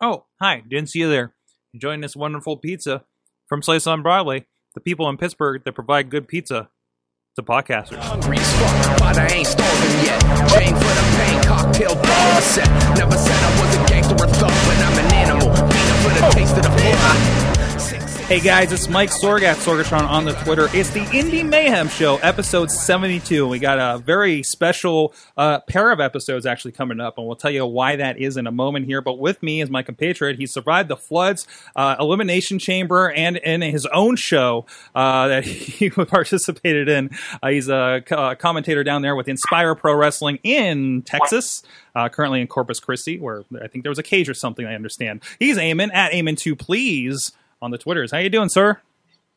Oh, hi. Didn't see you there. Enjoying this wonderful pizza from Slice on Broadway. The people in Pittsburgh that provide good pizza to podcasters. Hungry as fuck, but I ain't starving yet. Chain for the pain, cocktail bar set. Never said I was a gangster or thug, but I'm an animal. Beating for the taste of the floor. Hey guys, it's Mike Sorg at Sorgatron on the Twitter. It's the Indie Mayhem Show, episode 72. We got a very special uh, pair of episodes actually coming up, and we'll tell you why that is in a moment here. But with me is my compatriot. He survived the floods, uh, Elimination Chamber, and in his own show uh, that he participated in. Uh, he's a co- commentator down there with Inspire Pro Wrestling in Texas. Uh, currently in Corpus Christi, where I think there was a cage or something. I understand. He's Eamon at Eamon2 Please on the Twitters. How you doing, sir?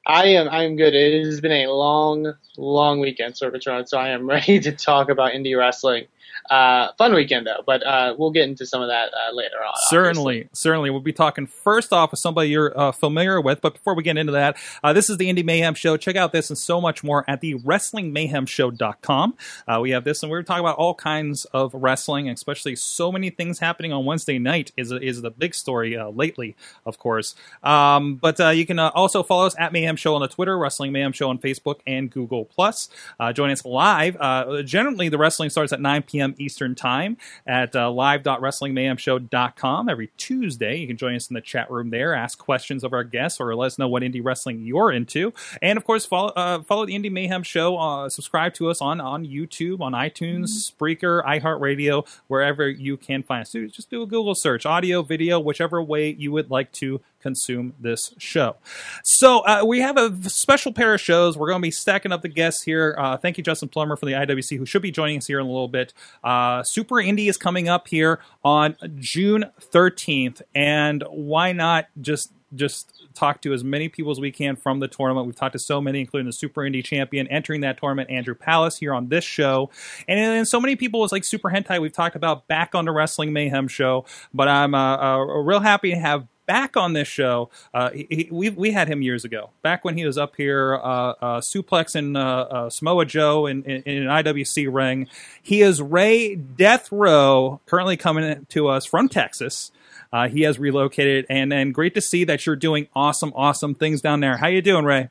I am. I am good. It has been a long, long weekend, Sorgatron. So I am ready to talk about indie wrestling. Uh, fun weekend though, but uh, we'll get into some of that uh, later on. Certainly, obviously. certainly. We'll be talking first off with somebody you're uh, familiar with. But before we get into that, uh, this is the Indie Mayhem Show. Check out this and so much more at the Wrestling Mayhem WrestlingMayhemShow.com. Uh, we have this, and we're talking about all kinds of wrestling, especially so many things happening on Wednesday night is is the big story uh, lately, of course. Um, but uh, you can also follow us at Mayhem Show on the Twitter, Wrestling Mayhem Show on Facebook and Google Plus. Uh, join us live. Uh, generally, the wrestling starts at 9 p.m. Eastern Time at uh, live.wrestlingmayhemshow.com every Tuesday. You can join us in the chat room there, ask questions of our guests, or let us know what indie wrestling you're into. And of course, follow uh, follow the Indie Mayhem Show. Uh, subscribe to us on on YouTube, on iTunes, Spreaker, iHeartRadio, wherever you can find us. Just do a Google search, audio, video, whichever way you would like to consume this show. So uh, we have a special pair of shows. We're going to be stacking up the guests here. Uh, thank you, Justin Plummer from the IWC, who should be joining us here in a little bit. Uh, Super Indie is coming up here on June 13th, and why not just just talk to as many people as we can from the tournament. We've talked to so many, including the Super Indie champion entering that tournament, Andrew Palace, here on this show. And then so many people was like Super Hentai, we've talked about back on the Wrestling Mayhem show. But I'm uh, uh, real happy to have back on this show. Uh, he, he- we we had him years ago, back when he was up here, uh, uh, suplexing uh, Samoa Joe in, in, in an IWC ring. He is Ray Death Rowe, currently coming to us from Texas. He has relocated, and and great to see that you're doing awesome, awesome things down there. How you doing, Ray?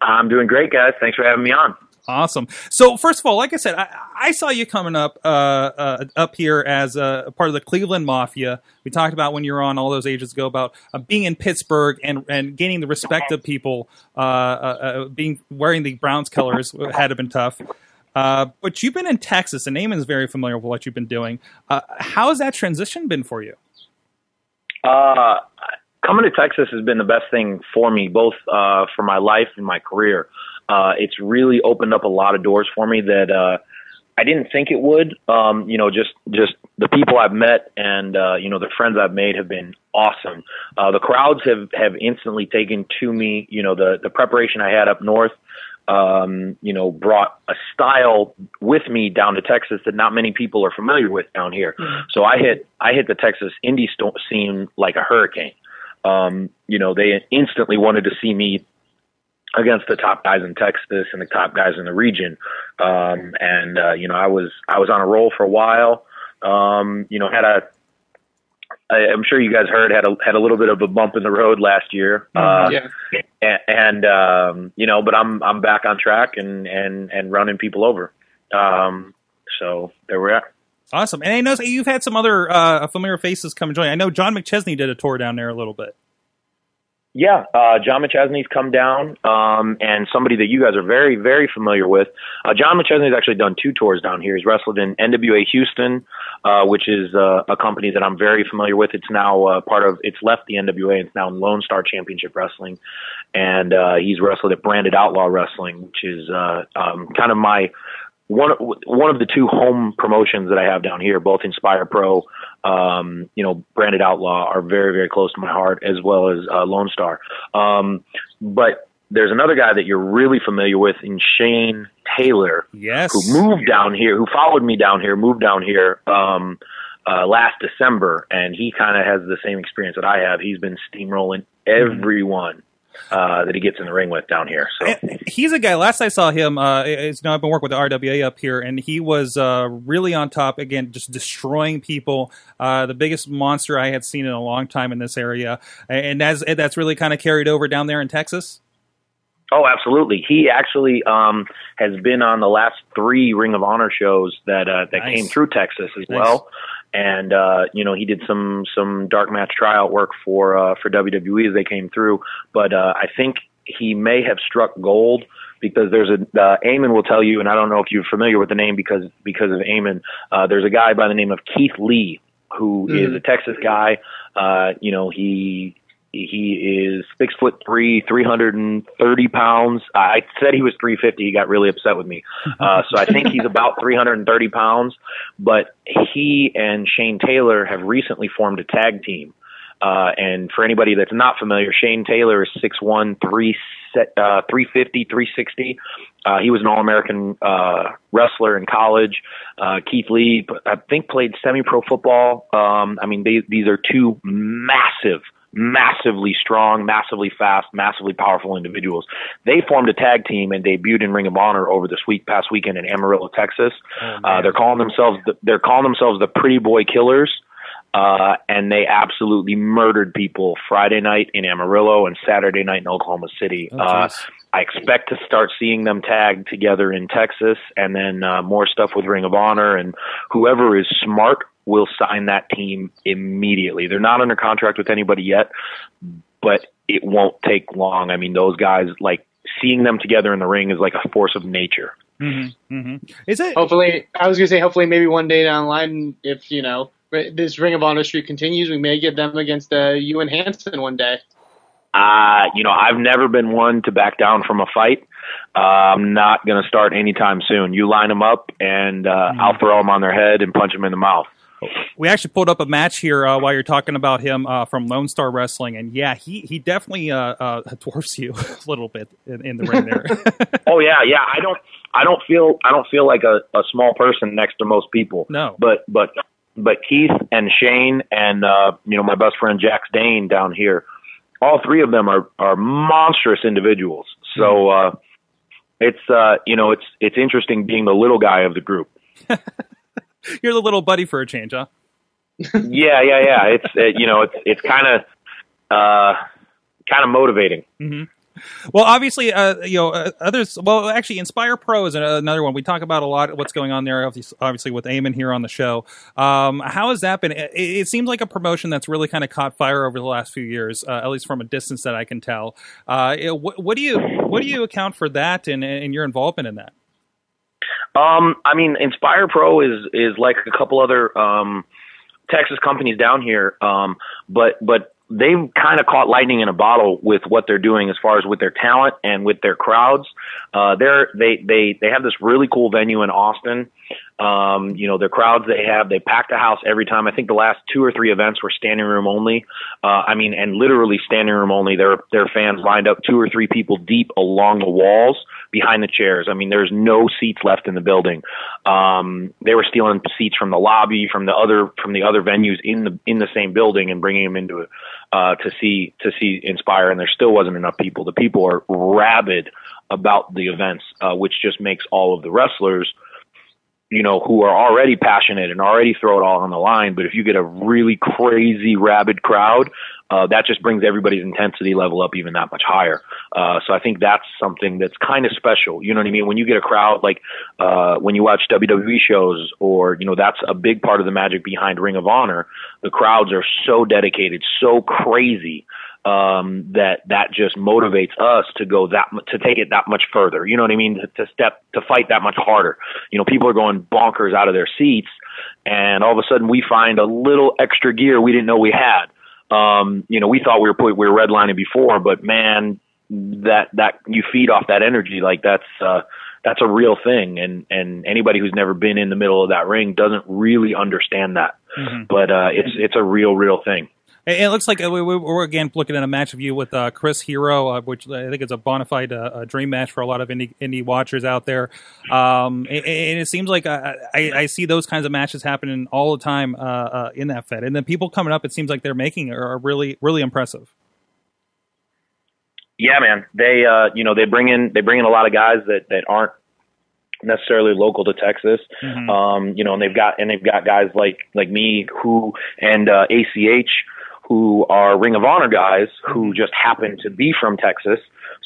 I'm doing great, guys. Thanks for having me on. Awesome. So first of all, like I said, I, I saw you coming up uh, uh, up here as a part of the Cleveland Mafia. We talked about when you were on all those ages ago about uh, being in Pittsburgh and and gaining the respect of people. Uh, uh, uh, being wearing the Browns colors had been tough. But you've been in Texas, and is very familiar with what you've been doing. How has that transition been for you? Uh, coming to Texas has been the best thing for me, both uh, for my life and my career. Uh, it's really opened up a lot of doors for me that uh, I didn't think it would. Um, you know, just just the people I've met and uh, you know the friends I've made have been awesome. Uh, the crowds have have instantly taken to me. You know, the the preparation I had up north. Um, you know, brought a style with me down to Texas that not many people are familiar with down here. So I hit I hit the Texas indie sto- scene like a hurricane. Um, you know, they instantly wanted to see me against the top guys in Texas and the top guys in the region. Um, and uh, you know, I was I was on a roll for a while. Um, you know, had a I- I'm sure you guys heard had a had a little bit of a bump in the road last year. Uh, yeah. and, and um, you know, but I'm I'm back on track and and and running people over. Um, so there we're. Awesome. And I know you've had some other uh, familiar faces come and join. I know John McChesney did a tour down there a little bit. Yeah, uh, John McChesney's come down, um, and somebody that you guys are very, very familiar with. Uh, John McChesney's actually done two tours down here. He's wrestled in NWA Houston, uh, which is uh, a company that I'm very familiar with. It's now uh, part of. It's left the NWA. It's now in Lone Star Championship Wrestling, and uh, he's wrestled at Branded Outlaw Wrestling, which is uh, um, kind of my one one of the two home promotions that I have down here, both Inspire Pro, um, you know, Branded Outlaw are very very close to my heart, as well as uh, Lone Star. Um, but there's another guy that you're really familiar with in Shane Taylor, Yes. who moved down here, who followed me down here, moved down here um, uh, last December, and he kind of has the same experience that I have. He's been steamrolling everyone uh, that he gets in the ring with down here. So And he's a guy. Last I saw him, uh, is you know, I've been working with the RWA up here, and he was uh, really on top again, just destroying people. Uh, the biggest monster I had seen in a long time in this area, and that's that's really kind of carried over down there in Texas. Oh, absolutely. He actually um, has been on the last three Ring of Honor shows that uh, that Nice. came through Texas as Nice. well. And uh, you know, he did some some dark match tryout work for uh, for WWE as they came through. But uh, I think he may have struck gold because there's a uh, Eamon will tell you, and I don't know if you're familiar with the name because because of Eamon. Uh, there's a guy by the name of Keith Lee who is Mhm. a Texas guy. Uh, you know, he he is six foot three, three hundred and thirty pounds. I said he was three fifty. He got really upset with me. Uh, so I think he's about three hundred and thirty pounds. But he and Shane Taylor have recently formed a tag team. Uh, and for anybody that's not familiar, Shane Taylor is six one, three uh, three fifty, three sixty. Uh, he was an All-American uh, wrestler in college. Uh, Keith Lee, I think, played semi-pro football. Um, I mean, they, these are two massive, massively strong, massively fast, massively powerful individuals. They formed a tag team and debuted in Ring of Honor over this week, past weekend in Amarillo, Texas. uh, they're calling themselves the, they're calling themselves the Pretty Boy Killers. Uh, and they absolutely murdered people Friday night in Amarillo and Saturday night in Oklahoma City. Oh, uh. I expect to start seeing them tagged together in Texas, and then uh, more stuff with Ring of Honor. And whoever is smart will sign that team immediately. They're not under contract with anybody yet, but it won't take long. I mean, those guys like seeing them together in the ring is like a force of nature. hmm hmm Is it? Hopefully, I was gonna say hopefully maybe one day down the line, if you know this Ring of Honor streak continues, we may get them against uh, you and Hanson one day. Uh, you know, I've never been one to back down from a fight. Uh, I'm not going to start anytime soon. You line them up, and uh, I'll throw them on their head and punch them in the mouth. We actually pulled up a match here uh, while you're talking about him uh, from Lone Star Wrestling, and yeah, he he definitely uh, uh, dwarfs you a little bit in, in the ring there. Oh yeah, yeah. I don't, I don't feel, I don't feel like a, a small person next to most people. No. But, but, but Keith and Shane and uh, you know my best friend Jax Dane down here, all three of them are are monstrous individuals. So uh, it's uh, you know it's it's interesting being the little guy of the group. you're the little buddy for a change, huh? yeah, yeah, yeah. It's uh, you know, it's it's kind of uh, kind of motivating. hmm Well, obviously, uh, you know, uh, others. Well, actually, Inspire Pro is another one. We talk about a lot. What's going on there, obviously, with Eamon here on the show. Um, how has that been? It, it seems like a promotion that's really kind of caught fire over the last few years, uh, at least from a distance that I can tell. Uh, it- what, what do you what do you account for that and, and your involvement in that? Um, I mean, Inspire Pro is is like a couple other um, Texas companies down here, um, but but they've kind of caught lightning in a bottle with what they're doing as far as with their talent and with their crowds. Uh, they're they they they have this really cool venue in Austin. Um, you know, their crowds they have, they pack the house every time. I think the last two or three events were standing room only. Uh, I mean, and literally standing room only. Their their fans lined up two or three people deep along the walls behind the chairs. I mean, there's no seats left in the building. Um, they were stealing seats from the lobby, from the other from the other venues in the in the same building, and bringing them into uh, to see to see Inspire. And there still wasn't enough people. The people are rabid about the events, uh, which just makes all of the wrestlers you know, who are already passionate and already throw it all on the line. But if you get a really crazy, rabid crowd, uh, that just brings everybody's intensity level up even that much higher. Uh, so I think that's something that's kind of special. You know what I mean? When you get a crowd like uh, when you watch WWE shows, or you know, that's a big part of the magic behind Ring of Honor. The crowds are so dedicated, so crazy um, that that just motivates us to go that to take it that much further. You know what I mean? To, to step to fight that much harder. You know, people are going bonkers out of their seats, and all of a sudden we find a little extra gear we didn't know we had. Um, you know, we thought we were put, we were redlining before, but man, that that you feed off that energy like that's uh, that's a real thing, and and anybody who's never been in the middle of that ring doesn't really understand that. Mhm. But uh, it's it's a real real thing. It looks like uh, we, we- we're again looking at a match of you with uh, Chris Hero, uh, which I think is a bona fide uh, dream match for a lot of indie, indie watchers out there. Um, and, and it seems like uh, I, I see those kinds of matches happening all the time uh, uh, in that Fed, and the people coming up, it seems like they're making are, are really really impressive. yeah, man, they uh, you know they bring in they bring in a lot of guys that that aren't necessarily local to Texas. Mhm. Um, you know, and they've got and they've got guys like like me who and uh, ACH who are Ring of Honor guys who just happen to be from Texas.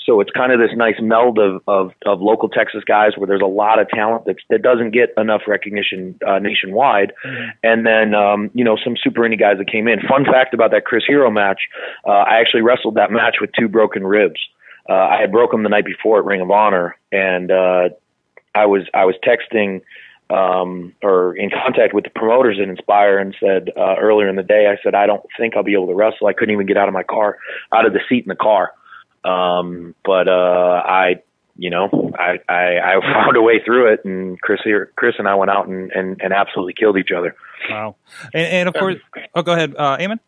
So it's kind of this nice meld of, of, of local Texas guys where there's a lot of talent that, that doesn't get enough recognition uh, nationwide. And then, um, you know, some super indie guys that came in. Fun fact about that Chris Hero match, uh, I actually wrestled that match with two broken ribs. Uh, I had broke them the night before at Ring of Honor, and uh, I was I was texting um, or in contact with the promoters at Inspire and said uh, earlier in the day, I said I don't think I'll be able to wrestle. I couldn't even get out of my car, out of the seat in the car. Um, but uh, I, you know, I, I I found a way through it, and Chris Hero, Chris and I went out and and, and absolutely killed each other. Wow. And, and of course, oh, go ahead, uh, Eamon.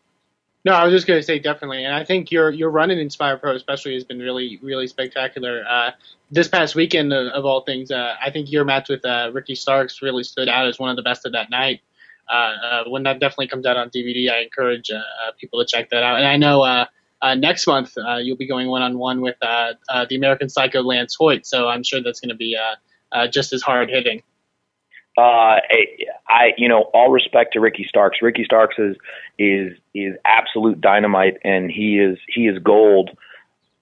No, I was just going to say definitely, and I think your your run in Inspire Pro especially has been really really spectacular. Uh, this past weekend, of, of all things, uh, I think your match with uh, Ricky Starks really stood out as one of the best of that night. Uh, uh, when that definitely comes out on DVD, I encourage uh, uh, people to check that out. And I know uh, uh, next month uh, you'll be going one on one with uh, uh, the American Psycho Lance Hoyt, so I'm sure that's going to be uh, uh, just as hard hitting. Uh, I, you know, all respect to Ricky Starks. Ricky Starks is is is absolute dynamite, and he is he is gold.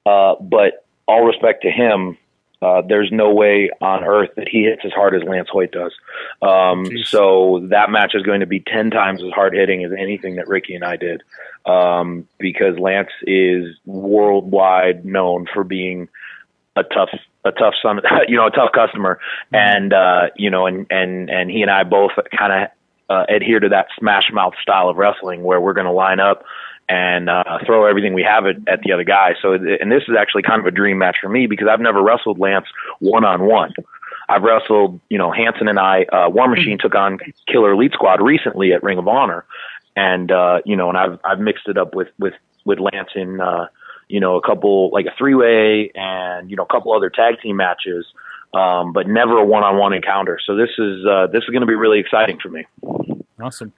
Uh, but all respect to him. Uh, there's no way on earth that he hits as hard as Lance Hoyt does. Um, so that match is going to be ten times as hard hitting as anything that Ricky and I did, um, because Lance is worldwide known for being a tough a tough son you know a tough customer and uh you know and and and he and I both kind of uh, adhere to that smash mouth style of wrestling where we're going to line up and uh throw everything we have at, at the other guy. So and this is actually kind of a dream match for me because I've never wrestled Lance one on one I've wrestled you know Hanson and I uh War Machine took on Killer Elite Squad recently at Ring of Honor. And uh you know and I've I've mixed it up with with with Lance in uh you know, a couple like a three way and you know a couple other tag team matches, um, but never a one on one encounter. So this is uh, this is going to be really exciting for me. Awesome.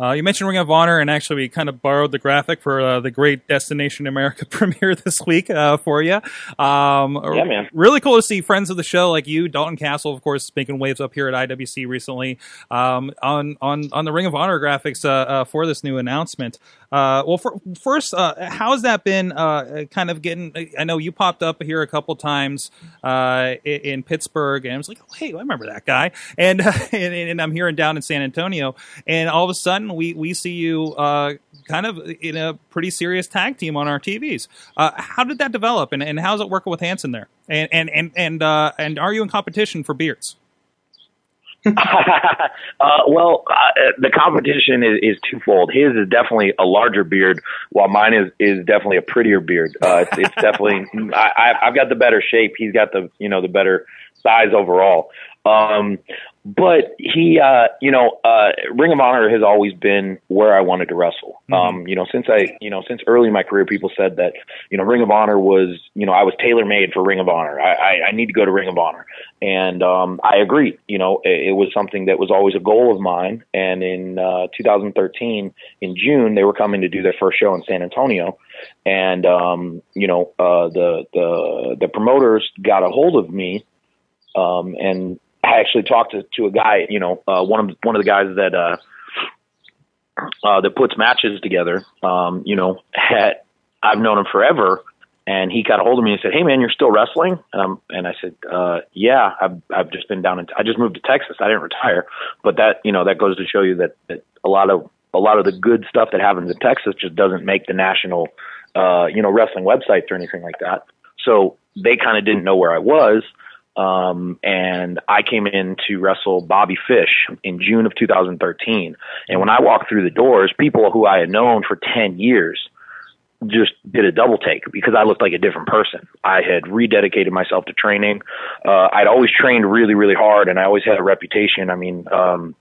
Uh, you mentioned Ring of Honor, and actually, we kind of borrowed the graphic for uh, the Great Destination America premiere this week uh, for you. Um, Yeah, man. Really cool to see friends of the show like you, Dalton Castle, of course, making waves up here at IWC recently um, on on on the Ring of Honor graphics uh, uh, for this new announcement. Uh, well, for, first, uh, how has that been? Uh, kind of getting. I know you popped up here a couple times uh, in, in Pittsburgh, and I was like, oh, "Hey, I remember that guy." And, and and I'm hearing down in San Antonio, and all of a sudden we we see you uh, kind of in a pretty serious tag team on our TVs. Uh, how did that develop, and, and how's it working with Hanson there? And and and and uh, and are you in competition for beards? uh, well, uh, the competition is, is twofold. His is definitely a larger beard, while mine is is definitely a prettier beard. Uh, it's, it's definitely I, I- I've got the better shape. He's got the you know the better size overall. Um, but he, uh, you know, uh, Ring of Honor has always been where I wanted to wrestle. Um, you know, since I, you know, since early in my career, people said that, you know, Ring of Honor was, you know, I was tailor made for Ring of Honor. I, I, I need to go to Ring of Honor. And, um, I agree. You know, it, it was something that was always a goal of mine. And in, uh, 2013, in June, they were coming to do their first show in San Antonio. And, um, you know, uh, the, the, the promoters got a hold of me um, and I actually talked to, to a guy, you know, uh, one of one of the guys that uh, uh, that puts matches together. Um, you know, had, I've known him forever, and he got a hold of me and said, "Hey, man, you're still wrestling?" And, I'm, and I said, uh, "Yeah, I've I've just been down in I just moved to Texas. I didn't retire, but that you know that goes to show you that, that a lot of a lot of the good stuff that happens in Texas just doesn't make the national, uh, you know, wrestling websites or anything like that. So they kind of didn't know where I was." Um, and I came in to wrestle Bobby Fish in June of 2013. And when I walked through the doors, people who I had known for 10 years just did a double take because I looked like a different person. I had rededicated myself to training. Uh, I'd always trained really, really hard, and I always had a reputation. I mean, um,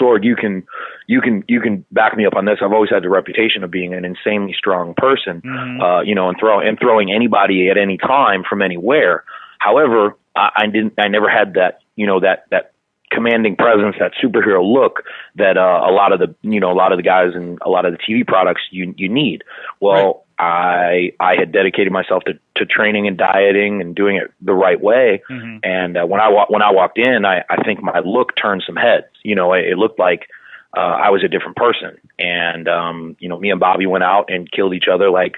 Sorg, you can, you can, you can back me up on this. I've always had the reputation of being an insanely strong person, uh, you know, and throw and throwing anybody at any time from anywhere. However, I, I didn't. I never had that. You know that that commanding presence, that superhero look that uh, a lot of the you know a lot of the guys and a lot of the TV products you you need. Well, I I had dedicated myself to, to training and dieting and doing it the right way. Mm-hmm. And uh, when I wa- when I walked in, I, I think my look turned some heads. You know, it, it looked like uh, I was a different person. And um, you know, me and Bobby went out and killed each other like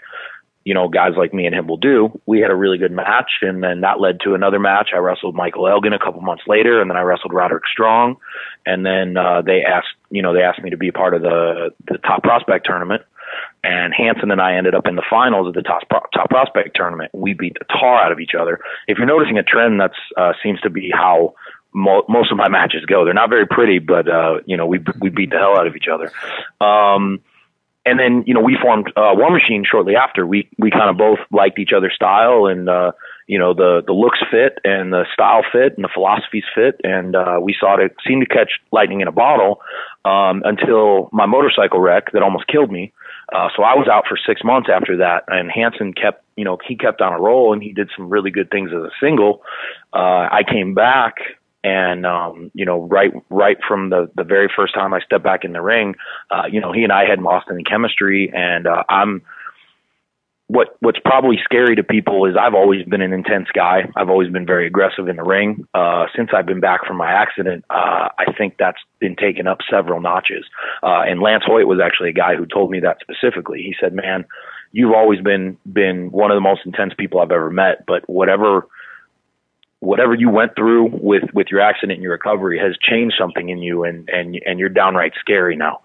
you know guys like me and him will do. We had a really good match, and then that led to another match. I wrestled Michael Elgin a couple months later, and then I wrestled Roderick Strong. And then uh, they asked, you know, they asked me to be part of the the top prospect tournament and Hanson and I ended up in the finals of the top top prospect tournament. We beat the tar out of each other. If you're noticing a trend, that's uh, seems to be how mo- most of my matches go. They're not very pretty, but uh, you know we we beat the hell out of each other. Um, and then you know we formed uh, War Machine shortly after. We we kind of both liked each other's style and. uh you know the the looks fit and the style fit and the philosophies fit and uh we saw it seem to catch lightning in a bottle um until my motorcycle wreck that almost killed me uh, so I was out for six months after that, and Hanson kept, you know, he kept on a roll, and he did some really good things as a single. Uh, I came back, and um, you know, right, right from the the very first time I stepped back in the ring, uh, you know, he and I had lost any chemistry, and uh, I'm what what's probably scary to people is I've always been an intense guy. I've always been very aggressive in the ring. Uh, since I've been back from my accident, uh, I think that's been taken up several notches. Uh, and Lance Hoyt was actually a guy who told me that specifically. He said, "Man, you've always been been one of the most intense people I've ever met, but whatever." Whatever you went through with with your accident and your recovery has changed something in you and and and you're downright scary now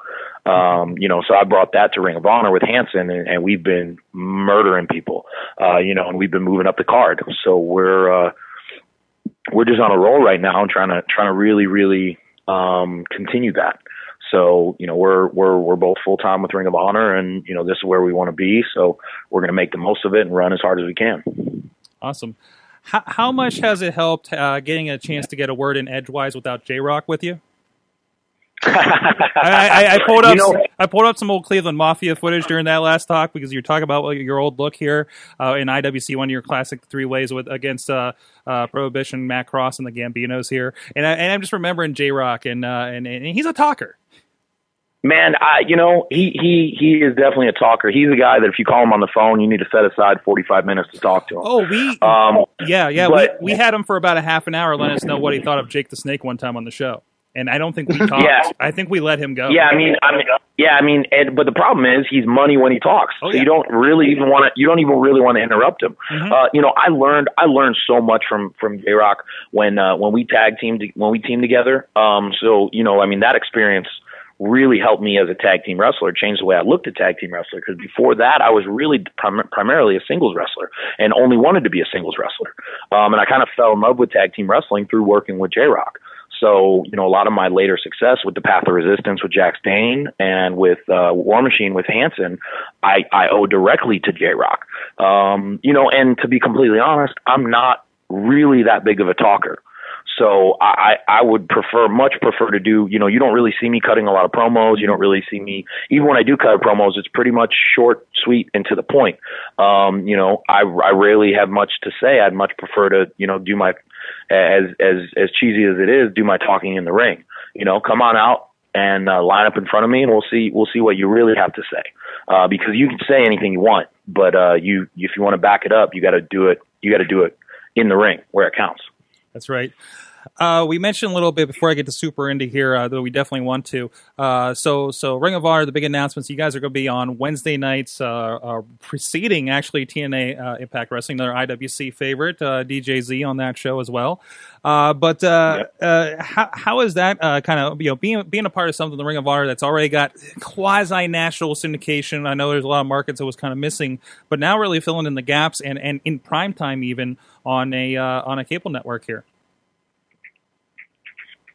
um you know so i brought that to ring of honor with hanson and, and we've been murdering people uh you know and we've been moving up the card so we're uh we're just on a roll right now and trying to trying to really really um continue that so you know we're we're we're both full time with Ring of Honor, and you know this is where we want to be. So we're going to make the most of it and run as hard as we can. Awesome. How, how much has it helped uh, getting a chance to get a word in edgewise without J Rock with you? I, I, I pulled up. You know- I pulled up some old Cleveland Mafia footage during that last talk because you're talking about your old look here uh, in IWC, one of your classic three ways with against uh, uh, Prohibition, Matt Cross, and the Gambinos here. And, I, and I'm just remembering J Rock, and, uh, and and he's a talker. Man, I you know he he he is definitely a talker. He's a guy that if you call him on the phone, you need to set aside forty five minutes to talk to him. Oh, we Um, yeah yeah but- we, we had him for about a half an hour, letting us know what he thought of Jake the Snake one time on the show. And I don't think we talked. Yeah. I think we let him go. Yeah, I mean, I mean, yeah, I mean, and, but the problem is he's money when he talks, Oh, so yeah. you don't really even want to. You don't even really want to interrupt him. Mhm. Uh, you know, I learned I learned so much from from J Rock when uh, when we tag team when we teamed together. Um, so you know, I mean, that experience really helped me as a tag team wrestler, changed the way I looked at tag team wrestler. Because before that, I was really prim- primarily a singles wrestler and only wanted to be a singles wrestler. Um, and I kind of fell in love with tag team wrestling through working with J Rock. So, you know, a lot of my later success with the Path of Resistance with Jax Dane and with uh, War Machine with Hanson, I, I owe directly to J Rock. Um, you know, and to be completely honest, I'm not really that big of a talker. So I, I would prefer, much prefer to do, you know, you don't really see me cutting a lot of promos. You don't really see me, even when I do cut promos, it's pretty much short, sweet, and to the point. Um, you know, I, I rarely have much to say. I'd much prefer to, you know, do my, as, as, as cheesy as it is, do my talking in the ring. You know, come on out and uh, line up in front of me and we'll see, we'll see what you really have to say. Uh, because you can say anything you want, but, uh, you, if you want to back it up, you got to do it, you got to do it in the ring where it counts. That's right. Uh, we mentioned a little bit before I get to super indie here, uh, though we definitely want to. Uh, so, so Ring of Honor, the big announcements. You guys are going to be on Wednesday nights, uh, uh, preceding actually TNA uh, Impact Wrestling, another IWC favorite, uh, DJ Z on that show as well. Uh, but uh, uh, how, how is that uh, kind of you know being being a part of something the Ring of Honor that's already got quasi national syndication? I know there's a lot of markets that was kind of missing, but now really filling in the gaps and, and in prime time even on a uh, on a cable network here.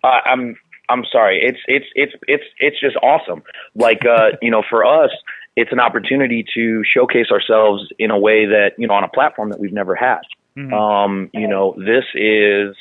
Uh, I'm I'm sorry. It's it's it's it's it's just awesome. Like uh, you know, for us, it's an opportunity to showcase ourselves in a way that you know on a platform that we've never had. Mhm. Um, you know, this is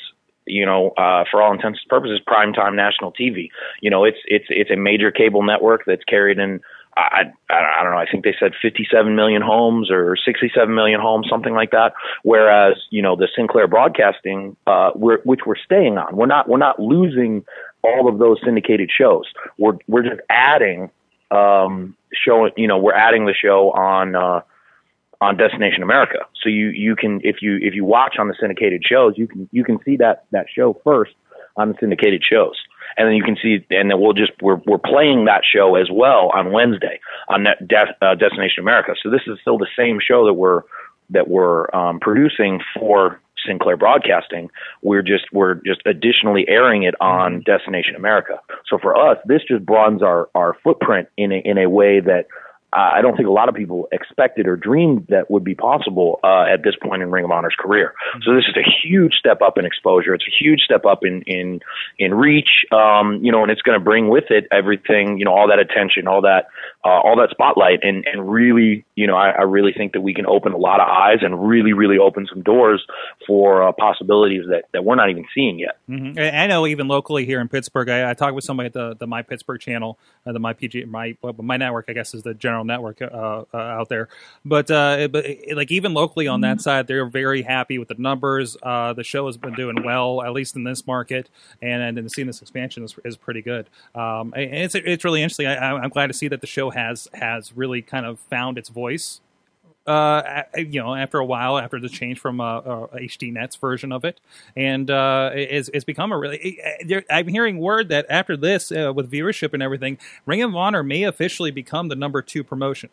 you know, uh, for all intents and purposes, primetime national TV. You know, it's it's it's a major cable network that's carried in. I, I I don't know. I think they said 57 million homes or 67 million homes, something like that. Whereas you know the Sinclair Broadcasting, uh, we're, which we're staying on, we're not we're not losing all of those syndicated shows. We're we're just adding um, showing. You know, we're adding the show on. Uh, on Destination America. So you you can if you if you watch on the syndicated shows, you can you can see that that show first on the syndicated shows. And then you can see, and then we'll just we're we're playing that show as well on Wednesday on that De- uh, Destination America. So this is still the same show that we're that we're um, producing for Sinclair Broadcasting. We're just we're just additionally airing it on Destination America. So for us, this just broadens our our footprint in a, in a way that I don't think a lot of people expected or dreamed that would be possible uh, at this point in Ring of Honor's career. So this is a huge step up in exposure. It's a huge step up in in in reach. Um, you know, and it's going to bring with it everything. You know, all that attention, all that uh, all that spotlight, and and really, you know, I, I really think that we can open a lot of eyes and really really open some doors for uh, possibilities that that we're not even seeing yet. Mm-hmm. I know even locally here in Pittsburgh, I, I talked with somebody at the the My Pittsburgh channel, uh, the My PG my my network, I guess is the general network uh, uh, out there. But uh, but like even locally on that side, they're very happy with the numbers. Uh, the show has been doing well, at least in this market, and and seeing this expansion is, is pretty good. Um, and it's it's really interesting. I, I'm glad to see that the show has has really kind of found its voice uh, you know, after a while, after the change from uh, uh, HD Net's version of it, and uh, it's, it's become a really. I'm hearing word that after this, uh, with viewership and everything, Ring of Honor may officially become the number two promotion.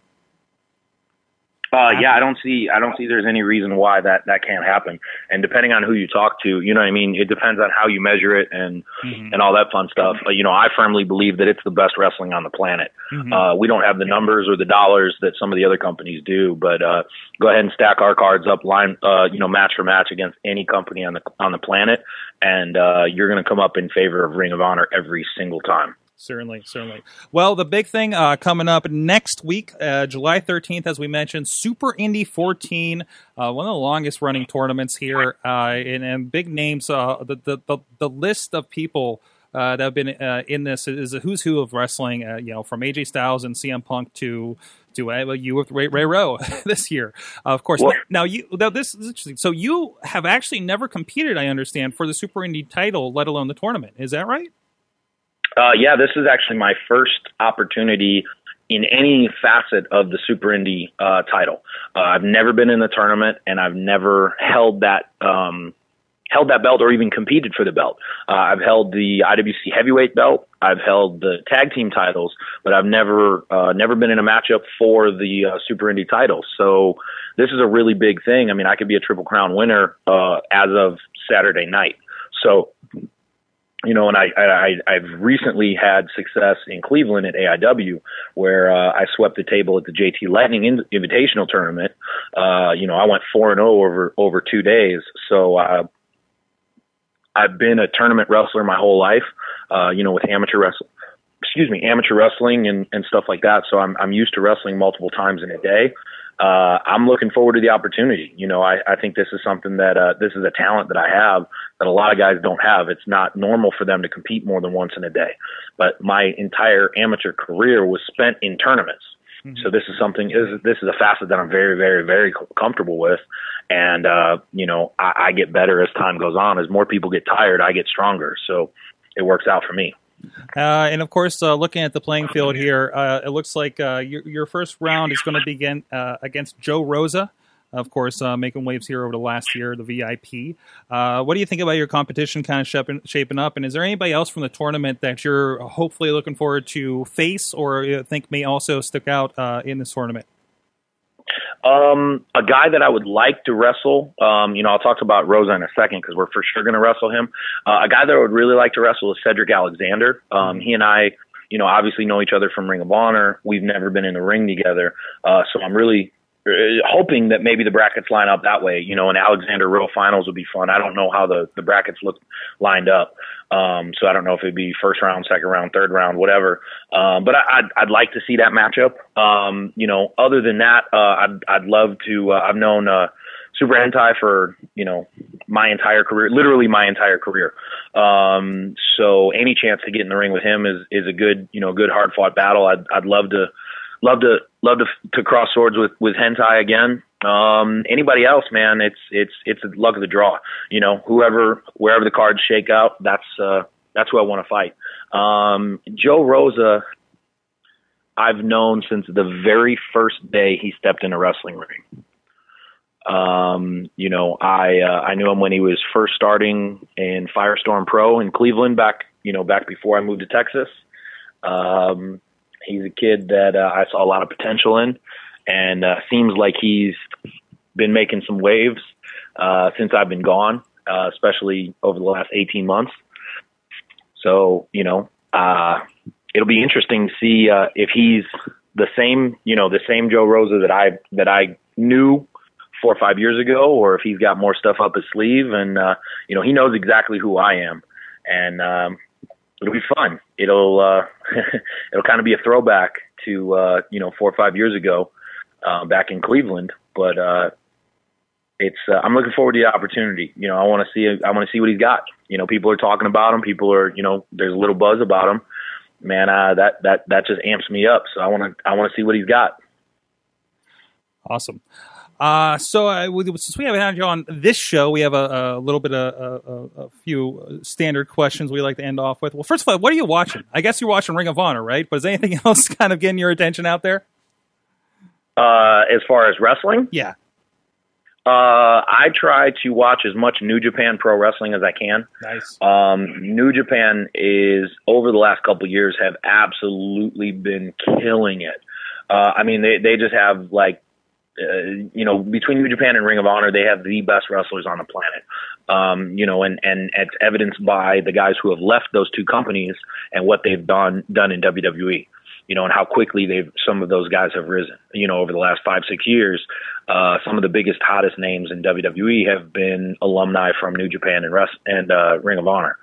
Uh, yeah, I don't see, I don't see there's any reason why that, that can't happen. And depending on who you talk to, you know what I mean? It depends on how you measure it and, Mhm. and all that fun stuff. Uh, you know, I firmly believe that it's the best wrestling on the planet. Mhm. Uh, we don't have the numbers or the dollars that some of the other companies do, but, uh, go ahead and stack our cards up line, uh, you know, match for match against any company on the, on the planet. And, uh, you're going to come up in favor of Ring of Honor every single time. Certainly, certainly. Well, the big thing uh, coming up next week, uh, July 13th, as we mentioned, Super Indy 14, uh, one of the longest running tournaments here, uh, and, and big names. Uh, the, the, the, the list of people uh, that have been uh, in this is a who's who of wrestling, uh, you know, from AJ Styles and CM Punk to to uh, you with Ray, Ray Rowe this year. of course, Well- now you now this is interesting. So you have actually never competed, I understand, for the Super Indy title, let alone the tournament. Is that right? Uh, yeah, this is actually my first opportunity in any facet of the Super Indy uh, title. Uh, I've never been in the tournament, and I've never held that um, held that belt or even competed for the belt. Uh, I've held the IWC heavyweight belt. I've held the tag team titles, but I've never uh, never been in a matchup for the uh, Super Indy title. So this is a really big thing. I mean, I could be a Triple Crown winner uh, as of Saturday night. So you know, and I, I I've recently had success in Cleveland at AIW, where uh, I swept the table at the JT Lightning in- Invitational Tournament. Uh, you know, I went four and zero over over two days. So uh, I've been a tournament wrestler my whole life. Uh, you know, with amateur wrestling, excuse me, amateur wrestling and and stuff like that. So I'm I'm used to wrestling multiple times in a day. Uh, I'm looking forward to the opportunity. You know, I, I think this is something that uh, this is a talent that I have that a lot of guys don't have. It's not normal for them to compete more than once in a day. But my entire amateur career was spent in tournaments. So this is something. This is, this is a facet that I'm very, very, very comfortable with, and uh, you know, I, I get better as time goes on. As more people get tired, I get stronger. So it works out for me. Uh, and of course, uh, looking at the playing field here, uh, it looks like uh, your, your first round is going to begin uh, against Joe Rosa. Of course, uh, making waves here over the last year, the VIP. What do you think about your competition kind of shaping, shaping up? And is there anybody else from the tournament that you're hopefully looking forward to face or think may also stick out in this tournament? Um, a guy that I would like to wrestle, um, you know, I'll talk about Rosa in a second because we're for sure going to wrestle him. Uh, a guy that I would really like to wrestle is Cedric Alexander. Um, he and I, you know, obviously know each other from Ring of Honor. We've never been in the ring together. Uh, so I'm really hoping that maybe the brackets line up that way. You know, an Alexander Rowe finals would be fun. I don't know how the, the brackets look lined up. Um, so I don't know if it'd be first round, second round, third round, whatever. Um, but I, I'd, I'd like to see that matchup. Um, you know, other than that, uh, I'd, I'd love to, uh, I've known, uh, Super Hentai for, you know, my entire career, literally my entire career. Um, so any chance to get in the ring with him is, is a good, you know, good hard fought battle. I'd, I'd love to, love to, love to, to cross swords with, with Hentai again. Um, anybody else, man, it's, it's, it's the luck of the draw. You know, whoever, wherever the cards shake out, that's, uh, that's who I want to fight. Um, Joe Rosa, I've known since the very first day he stepped in a wrestling ring. Um, you know, I uh, I knew him when he was first starting in Firestorm Pro in Cleveland back you know back before I moved to Texas. Um, he's a kid that uh, I saw a lot of potential in, and uh, seems like he's been making some waves uh, since I've been gone, uh, especially over the last 18 months. So you know, uh, it'll be interesting to see uh, if he's the same, you know, the same Joe Rosa that I that I knew four or five years ago, or if he's got more stuff up his sleeve, and uh, you know, he knows exactly who I am, and um, it'll be fun. It'll uh, it'll kind of be a throwback to uh, you know four or five years ago uh, back in Cleveland, but uh, it's uh, I'm looking forward to the opportunity. You know, I want to see I want to see what he's got. You know, people are talking about him. People are you know there's a little buzz about him. Man, uh, that that that just amps me up. So I want to I want to see what he's got. Awesome. Uh, so uh, since we haven't had you on this show, we have a, a little bit of a, a, few standard questions we like to end off with. Well, first of all, what are you watching? I guess you're watching Ring of Honor, right? But is anything else kind of getting your attention out there? Uh, as far as wrestling, yeah. Uh, I try to watch as much New Japan Pro Wrestling as I can. Nice. Um, New Japan is over the last couple of years have absolutely been killing it. Uh, I mean, they they just have like uh, you know, between New Japan and Ring of Honor, they have the best wrestlers on the planet. Um, you know, and and it's evidenced by the guys who have left those two companies and what they've done done in WWE. You know, and how quickly they've some of those guys have risen. You know, over the last five six years, uh, some of the biggest hottest names in WWE have been alumni from New Japan and Rest and uh, Ring of Honor.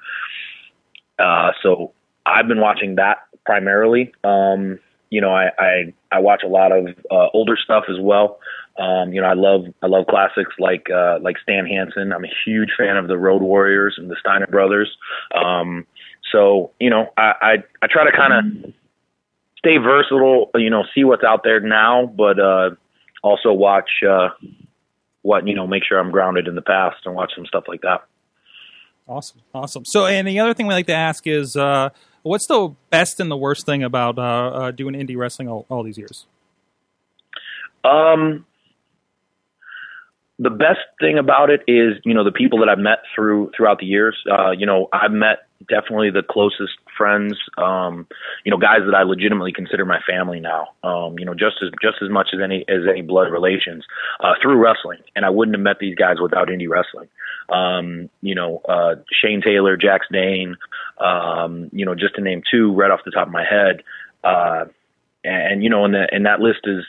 Uh, so I've been watching that primarily. Um, you know, I, I, I watch a lot of uh, older stuff as well. Um, you know, I love I love classics like uh, like Stan Hansen. I'm a huge fan of the Road Warriors and the Steiner Brothers. Um, so you know, I I, I try to kind of stay versatile. You know, see what's out there now, but uh, also watch uh, what you know, make sure I'm grounded in the past and watch some stuff like that. Awesome, awesome. So, and the other thing we like to ask is, uh, what's the best and the worst thing about uh, uh, doing indie wrestling all, all these years? Um, the best thing about it is, you know, the people that I've met through throughout the years. Uh, you know, I've met definitely the closest friends. Um, you know, guys that I legitimately consider my family now. Um, you know, just as just as much as any as any blood relations uh, through wrestling. And I wouldn't have met these guys without indie wrestling. Um, you know, uh, Shane Taylor, Jax Dane. Um, you know, just to name two right off the top of my head. Uh, and, and you know, and the, and that list is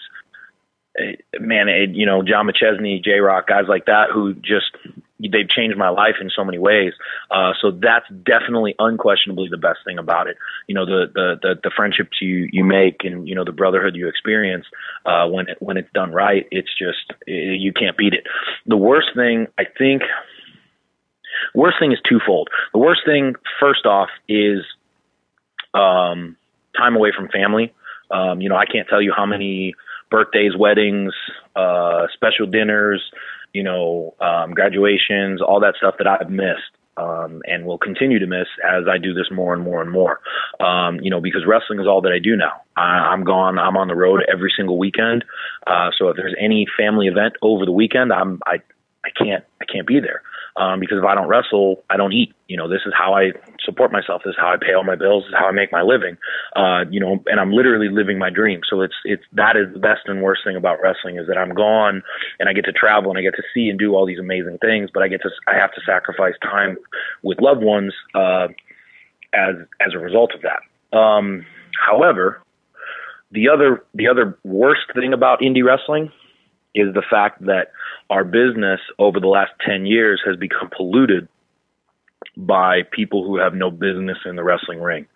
man, it, you know, John McChesney, J Rock, guys like that who just they've changed my life in so many ways. Uh, so that's definitely unquestionably the best thing about it. You know, the the the, the friendships you you make and you know the brotherhood you experience uh, when it when it's done right. It's just it, you can't beat it. The worst thing I think. Worst thing is twofold. The worst thing, first off, is um, time away from family. Um, you know, I can't tell you how many birthdays, weddings, uh, special dinners, you know, um, graduations, all that stuff that I've missed. Um, and will continue to miss as I do this more and more and more. Um, you know, because wrestling is all that I do now. I, I'm gone. I'm on the road every single weekend. Uh, so if there's any family event over the weekend, I'm I I can't I can't be there um, because if I don't wrestle, I don't eat. You know, this is how I support myself. This is how I pay all my bills. This is how I make my living. Uh, you know, and I'm literally living my dream. So it's it's that is the best and worst thing about wrestling is that I'm gone and I get to travel and I get to see and do all these amazing things, but I get to I have to sacrifice time with loved ones uh, as as a result of that. Um, however, the other the other worst thing about indie wrestling is the fact that our business over the last 10 years has become polluted by people who have no business in the wrestling ring.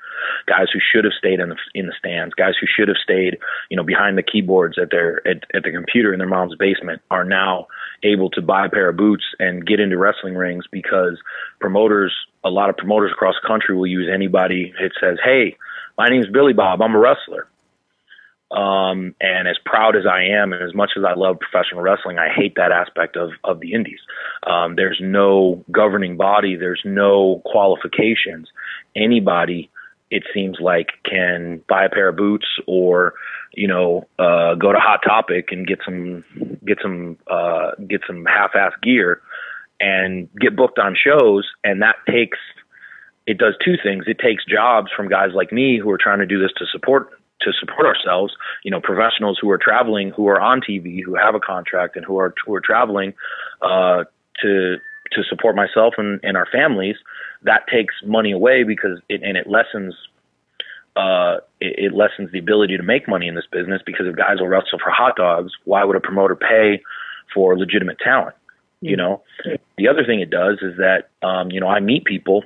Guys who should have stayed in the in the stands, guys who should have stayed, you know, behind the keyboards at their at, at the computer in their mom's basement are now able to buy a pair of boots and get into wrestling rings because promoters, a lot of promoters across the country will use anybody that says, "Hey, my name's Billy Bob. I'm a wrestler." Um, and as proud as I am, and as much as I love professional wrestling, I hate that aspect of of the indies. Um, there's no governing body. There's no qualifications. Anybody it seems like can buy a pair of boots or you know uh, go to Hot Topic and get some get some uh, get some half-ass gear and get booked on shows, and that takes it does two things. It takes jobs from guys like me who are trying to do this to support to support ourselves. You know, professionals who are traveling, who are on TV, who have a contract, and who are who are traveling uh, to to support myself and, and our families. That takes money away because it and it lessens uh, it, it lessens the ability to make money in this business because if guys will wrestle for hot dogs, why would a promoter pay for legitimate talent? You know, the other thing it does is that um, you know I meet people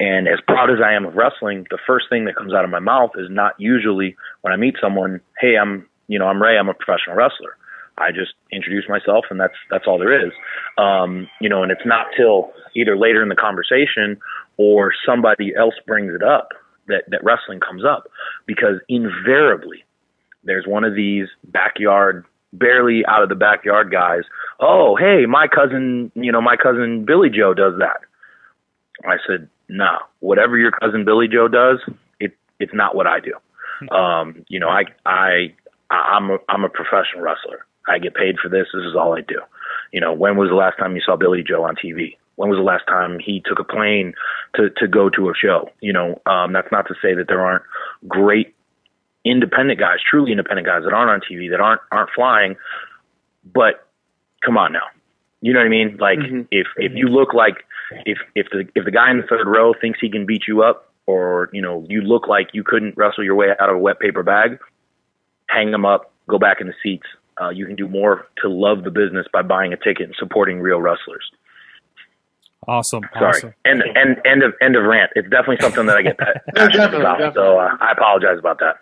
and as proud as I am of wrestling, the first thing that comes out of my mouth is not usually when I meet someone, "Hey, I'm, you know, I'm Ray. I'm a professional wrestler." I just introduce myself, and that's that's all there is. Um, you know, and it's not till either later in the conversation or somebody else brings it up that that wrestling comes up because invariably there's one of these backyard barely out of the backyard guys oh hey my cousin you know my cousin billy joe does that i said nah, whatever your cousin Billy Joe does, it it's not what I do. Um, you know, I I I'm a I'm a professional wrestler. I get paid for this. This is all I do. You know, when was the last time you saw Billy Joe on TV? When was the last time he took a plane to to go to a show? You know, um, that's not to say that there aren't great independent guys, truly independent guys that aren't on TV, that aren't aren't flying. But come on now, you know what I mean? Like mm-hmm. if if you look like if if the if the guy in the third row thinks he can beat you up, or you know you look like you couldn't wrestle your way out of a wet paper bag, hang them up, go back in the seats. Uh, you can do more to love the business by buying a ticket and supporting real wrestlers. Awesome. Sorry. Awesome. End, end, end of end of rant. It's definitely something that I get passionate about. Definitely. So uh, I apologize about that.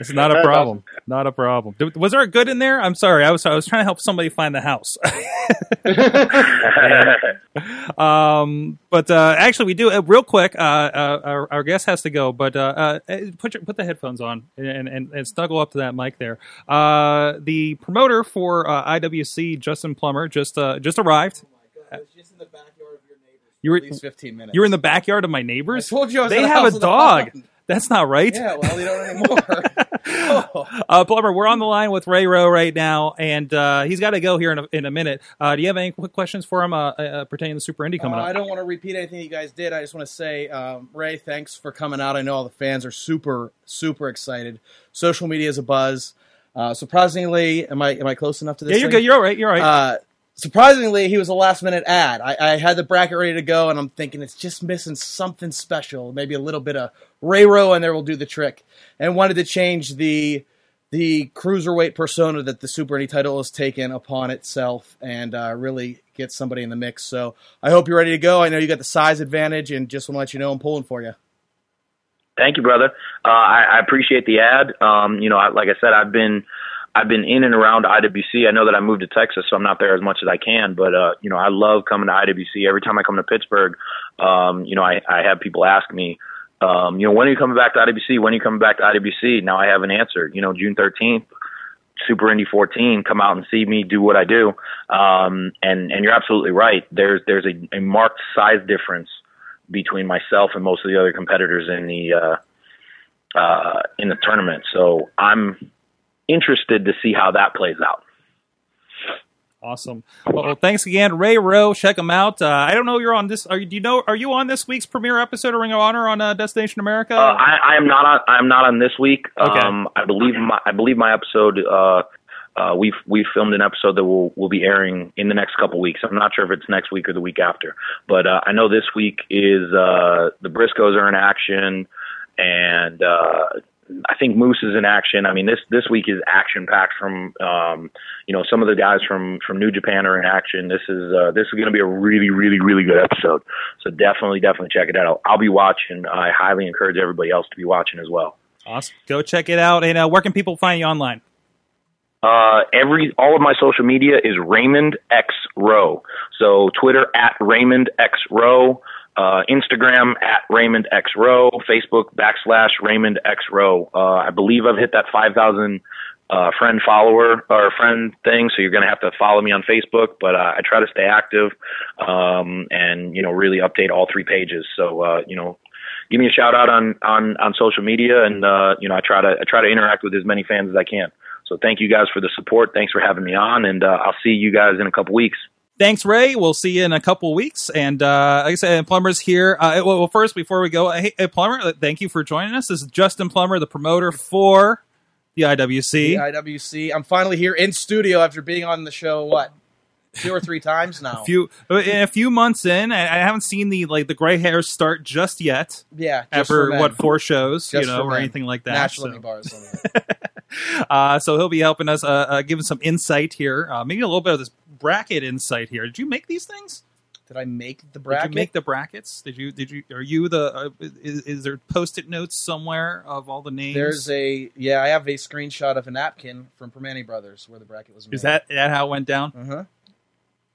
It's not a problem. Not a problem. Was there a good in there? I'm sorry. I was I was trying to help somebody find the house. um, but uh, actually, we do uh, real quick. Uh, uh, our, our, guest has to go, but uh, put your, put the headphones on and, and, and, snuggle up to that mic there. the promoter for IWC, Justin Plummer, just just arrived. Oh just in the backyard of your neighbors. You were at least fifteen minutes. You were in the backyard of my neighbors. I told you I they have a dog. That's not right. Yeah, well, they don't anymore. oh. uh, Plummer, we're on the line with Ray Rowe right now, and uh, he's got to go here in a, in a minute. Uh, do you have any quick questions for him uh, uh, pertaining to Super Indy coming uh, up? I don't want to repeat anything you guys did. I just want to say, um, Ray, thanks for coming out. I know all the fans are super, super excited. Social media is a buzz. surprisingly, am I am I close enough to this? Yeah, you're thing? good. You're all right. You're all right surprisingly, he was a last minute ad. I, I, had the bracket ready to go, and I'm thinking it's just missing something special, maybe a little bit of Ray Rowe, and there will do the trick. And wanted to change the the cruiserweight persona that the Super Indy title has taken upon itself, and uh, really get somebody in the mix. So I hope you're ready to go. I know you got the size advantage, and just want to let you know I'm pulling for you. Thank you, brother. Uh, I, I, appreciate the ad. Um, you know, I, like I said, I've been I've been in and around IWC. I know that I moved to Texas, so I'm not there as much as I can. But uh, you know, I love coming to IWC. Every time I come to Pittsburgh, um, you know, I, I have people ask me, um, you know, when are you coming back to IWC? When are you coming back to IWC? Now I have an answer. You know, June 13th, Super Indy 14. Come out and see me do what I do. Um, and and you're absolutely right. There's there's a, a marked size difference between myself and most of the other competitors in the uh, uh, in the tournament. So I'm interested to see how that plays out. Awesome. Well, thanks again, Ray Rowe. Check him out. Uh, I don't know you're on this. Are you? Do you know? Are you on this week's premiere episode of Ring of Honor on uh, Destination America? Uh, I, I, am not on. I am not on this week. Okay. Um, I believe my. I believe my episode. Uh, uh, we've we've filmed an episode that will will be airing in the next couple weeks. I'm not sure if it's next week or the week after, but uh, I know this week is uh, the Briscoes are in action, and uh, I think Moose is in action. I mean, this this week is action packed. From um, you know, some of the guys from from New Japan are in action. This is uh, this is going to be a really, really, really good episode. So definitely, definitely check it out. I'll be watching. I highly encourage everybody else to be watching as well. Awesome. Go check it out. And uh, where can people find you online? Uh, every all of my social media is Raymond X Rowe. So Twitter at Raymond X Rowe uh, Instagram at Raymond X Rowe, Facebook backslash Raymond X Rowe. Uh, I believe I've hit that 5,000 uh, friend follower or friend thing, so you're going to have to follow me on Facebook. But uh, I try to stay active um, and you know really update all three pages. So uh, you know give me a shout out on on on social media, and uh, you know I try to I try to interact with as many fans as I can. So thank you guys for the support. Thanks for having me on, and uh, I'll see you guys in a couple weeks. Thanks, Ray. We'll see you in a couple weeks. And uh, like I said, Plummer's here. Uh, well, first, before we go, hey, hey, Plummer, uh, thank you for joining us. This is Justin Plummer, the promoter for the IWC. The IWC. I'm finally here in studio after being on the show. What? Two or three times now. a few, a few months in, I, haven't seen the like the gray hairs start just yet. yeah. just After what four shows, Just you know, or men. anything like that. National so. Bars. Uh, so he'll be helping us, uh, uh, giving some insight here, uh, maybe a little bit of this bracket insight here. Did you make these things? Did I make the Did bracket? you make the brackets? Did you? Did you? Are you the? Uh, is, is there post-it notes somewhere of all the names? There's a yeah. I have a screenshot of a napkin from Primanti Brothers where the bracket was made. Is that that how it went down? Uh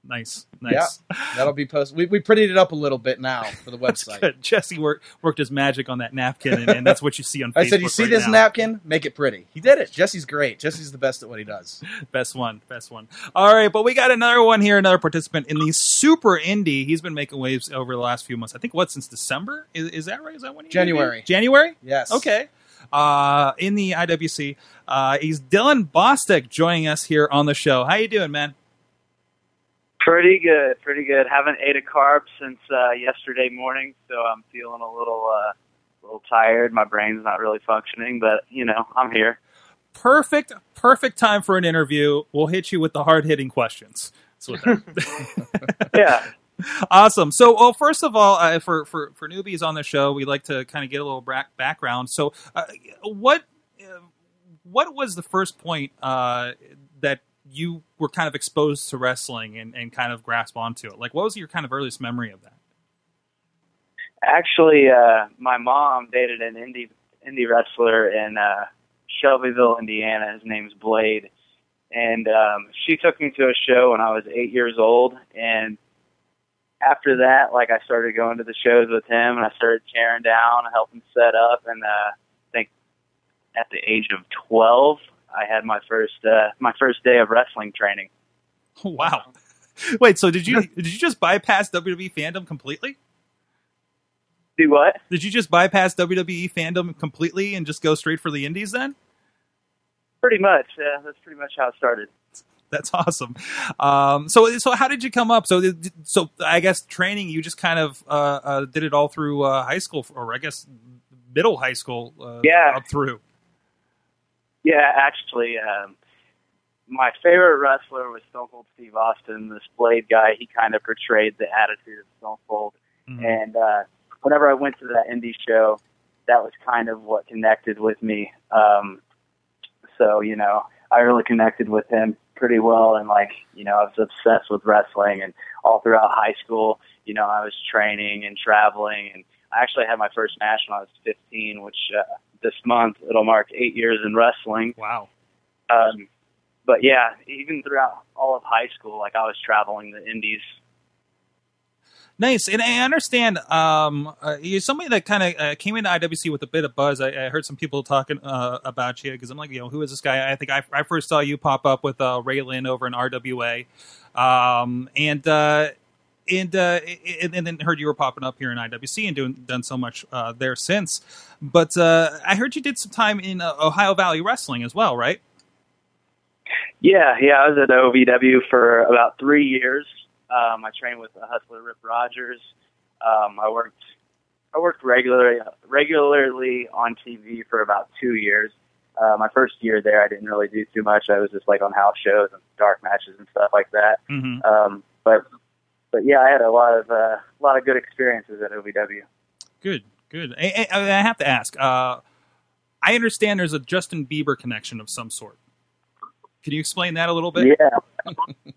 Nice, nice. That'll be posted. We, we prettied it up a little bit now for the website. Jesse worked worked his magic on that napkin, and, and that's what you see on. I Facebook said, "You see right this now. napkin? Make it pretty." He did it. Jesse's great. Jesse's the best at what he does. Best one, best one. All right, but we got another one here, another participant in the Super Indie. He's been making waves over the last few months. I think what since December is, is that right? Is that when he January. January? Yes. Okay. Uh, in the IWC, uh, he's Dylan Bostic joining us here on the show. How you doing, man? Pretty good, pretty good. Haven't ate a carb since uh, yesterday morning, so I'm feeling a little, uh, a little tired. My brain's not really functioning, but you know, I'm here. Perfect, perfect time for an interview. We'll hit you with the hard hitting questions. That's what that- Yeah, awesome. So, well, first of all, uh, for, for for newbies on the show, we like to kind of get a little bra- background. So, uh, what uh, what was the first point uh, that you were kind of exposed to wrestling and, and kind of grasp onto it? Like, what was your kind of earliest memory of that? actually, uh, my mom dated an indie indie wrestler in uh, Shelbyville, Indiana. His name's Blade, and um, she took me to a show when I was eight years old, and after that, like I started going to the shows with him, and I started tearing down, helping set up, and uh, I think at the age of twelve, I had my first uh, my first day of wrestling training. Wow. Wait, so did you did you just bypass WWE fandom completely? Do what? Did you just bypass WWE fandom completely and just go straight for the indies then? Pretty much. Yeah, that's pretty much how it started. That's awesome. Um, so, so how did you come up? So, so I guess training you just kind of uh, uh, did it all through uh, high school, or I guess middle high school, uh, Yeah. up through. Yeah, actually, um, my favorite wrestler was Stone Cold Steve Austin. This Blade guy, he kind of portrayed the attitude of Stone Cold. Mhm. And uh, whenever I went to that indie show, that was kind of what connected with me. Um, so, you know, I really connected with him pretty well. And, like, you know, I was obsessed with wrestling. And all throughout high school, you know, I was training and traveling. And I actually had my first match when I was 15, which uh, this month it'll mark eight years in wrestling. Wow. Um, but yeah, even throughout all of high school, like I was traveling the indies. Nice, and I understand um, uh, you're somebody that kind of uh, came into IWC with a bit of buzz. I, I heard some people talking uh, about you because I'm like, you know, who is this guy? I think I, I first saw you pop up with uh, Ray Lynn over in RWA, um, and uh, and, uh, and and then heard you were popping up here in IWC and doing done so much uh, there since. But uh, I heard you did some time in uh, Ohio Valley Wrestling as well, right? Yeah, yeah, I was at OVW for about three years. Um, I trained with the hustler Rip Rogers. Um, I worked, I worked regularly regularly on TV for about two years. Uh, my first year there, I didn't really do too much. I was just like on house shows and dark matches and stuff like that. Mm-hmm. Um, but, but yeah, I had a lot of uh, a lot of good experiences at OVW. Good, good. I, I, I have to ask. Uh, I understand there's a Justin Bieber connection of some sort. Can you explain that a little bit? Yeah.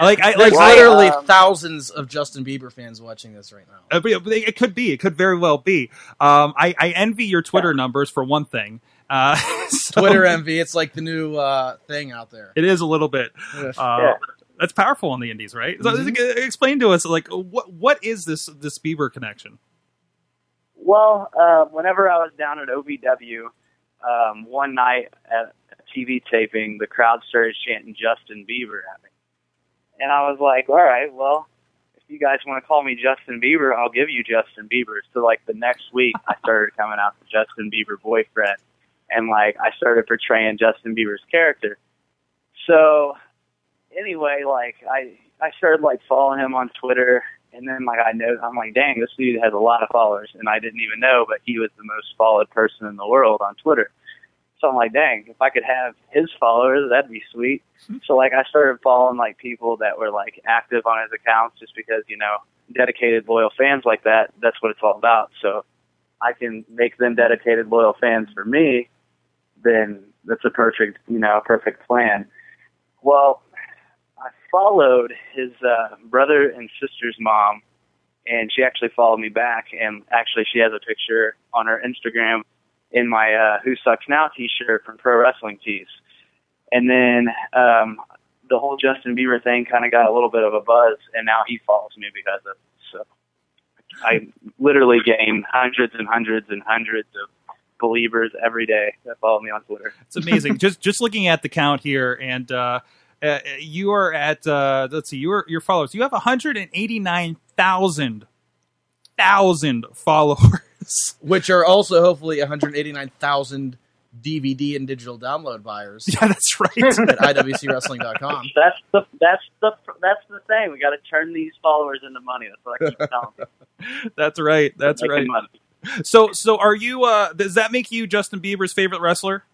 Like, I There's like, Well, literally um, thousands of Justin Bieber fans watching this right now. Uh, but but it could be. It could very well be. Um, I, I envy your Twitter numbers for one thing. Uh, so Twitter envy, it's like the new uh, thing out there. It is a little bit. Uh, Yeah. That's powerful on the indies, right? So, Mhm. explain to us, like, what what is this this Bieber connection? Well, uh, whenever I was down at OVW, um, one night at TV taping, the crowd started chanting Justin Bieber at me. And I was like, all right, well, if you guys want to call me Justin Bieber, I'll give you Justin Bieber. So like the next week, I started coming out to Justin Bieber boyfriend, and like I started portraying Justin Bieber's character. So anyway, like I I started like following him on Twitter, and then like I know I'm like, dang, this dude has a lot of followers, and I didn't even know, but he was the most followed person in the world on Twitter. So I'm like, dang, if I could have his followers, that'd be sweet. Hmm. So like I started following like people that were like active on his accounts just because, you know, dedicated loyal fans like that, that's what it's all about. So I can make them dedicated loyal fans for me, then that's a perfect, you know, perfect plan. Well, followed his uh, brother and sister's mom, and she actually followed me back. And actually, she has a picture on her Instagram in my uh, "Who Sucks Now" T-shirt from Pro Wrestling Tees. And then um, the whole Justin Bieber thing kind of got a little bit of a buzz, and now he follows me because of it. So I literally gain hundreds and hundreds and hundreds of Beliebers every day that follow me on Twitter. It's amazing. just just looking at the count here, and uh, uh, you are at uh, let's see, your your followers. You have 189,000 thousand followers. which are also hopefully 189,000 DVD and digital download buyers Yeah, that's right. at iwcwrestling.com. That's the that's the that's the thing. We got to turn these followers into money. That's what I keep telling people. that's right. That's Making right. money. So so are you? Uh, does that make you Justin Bieber's favorite wrestler?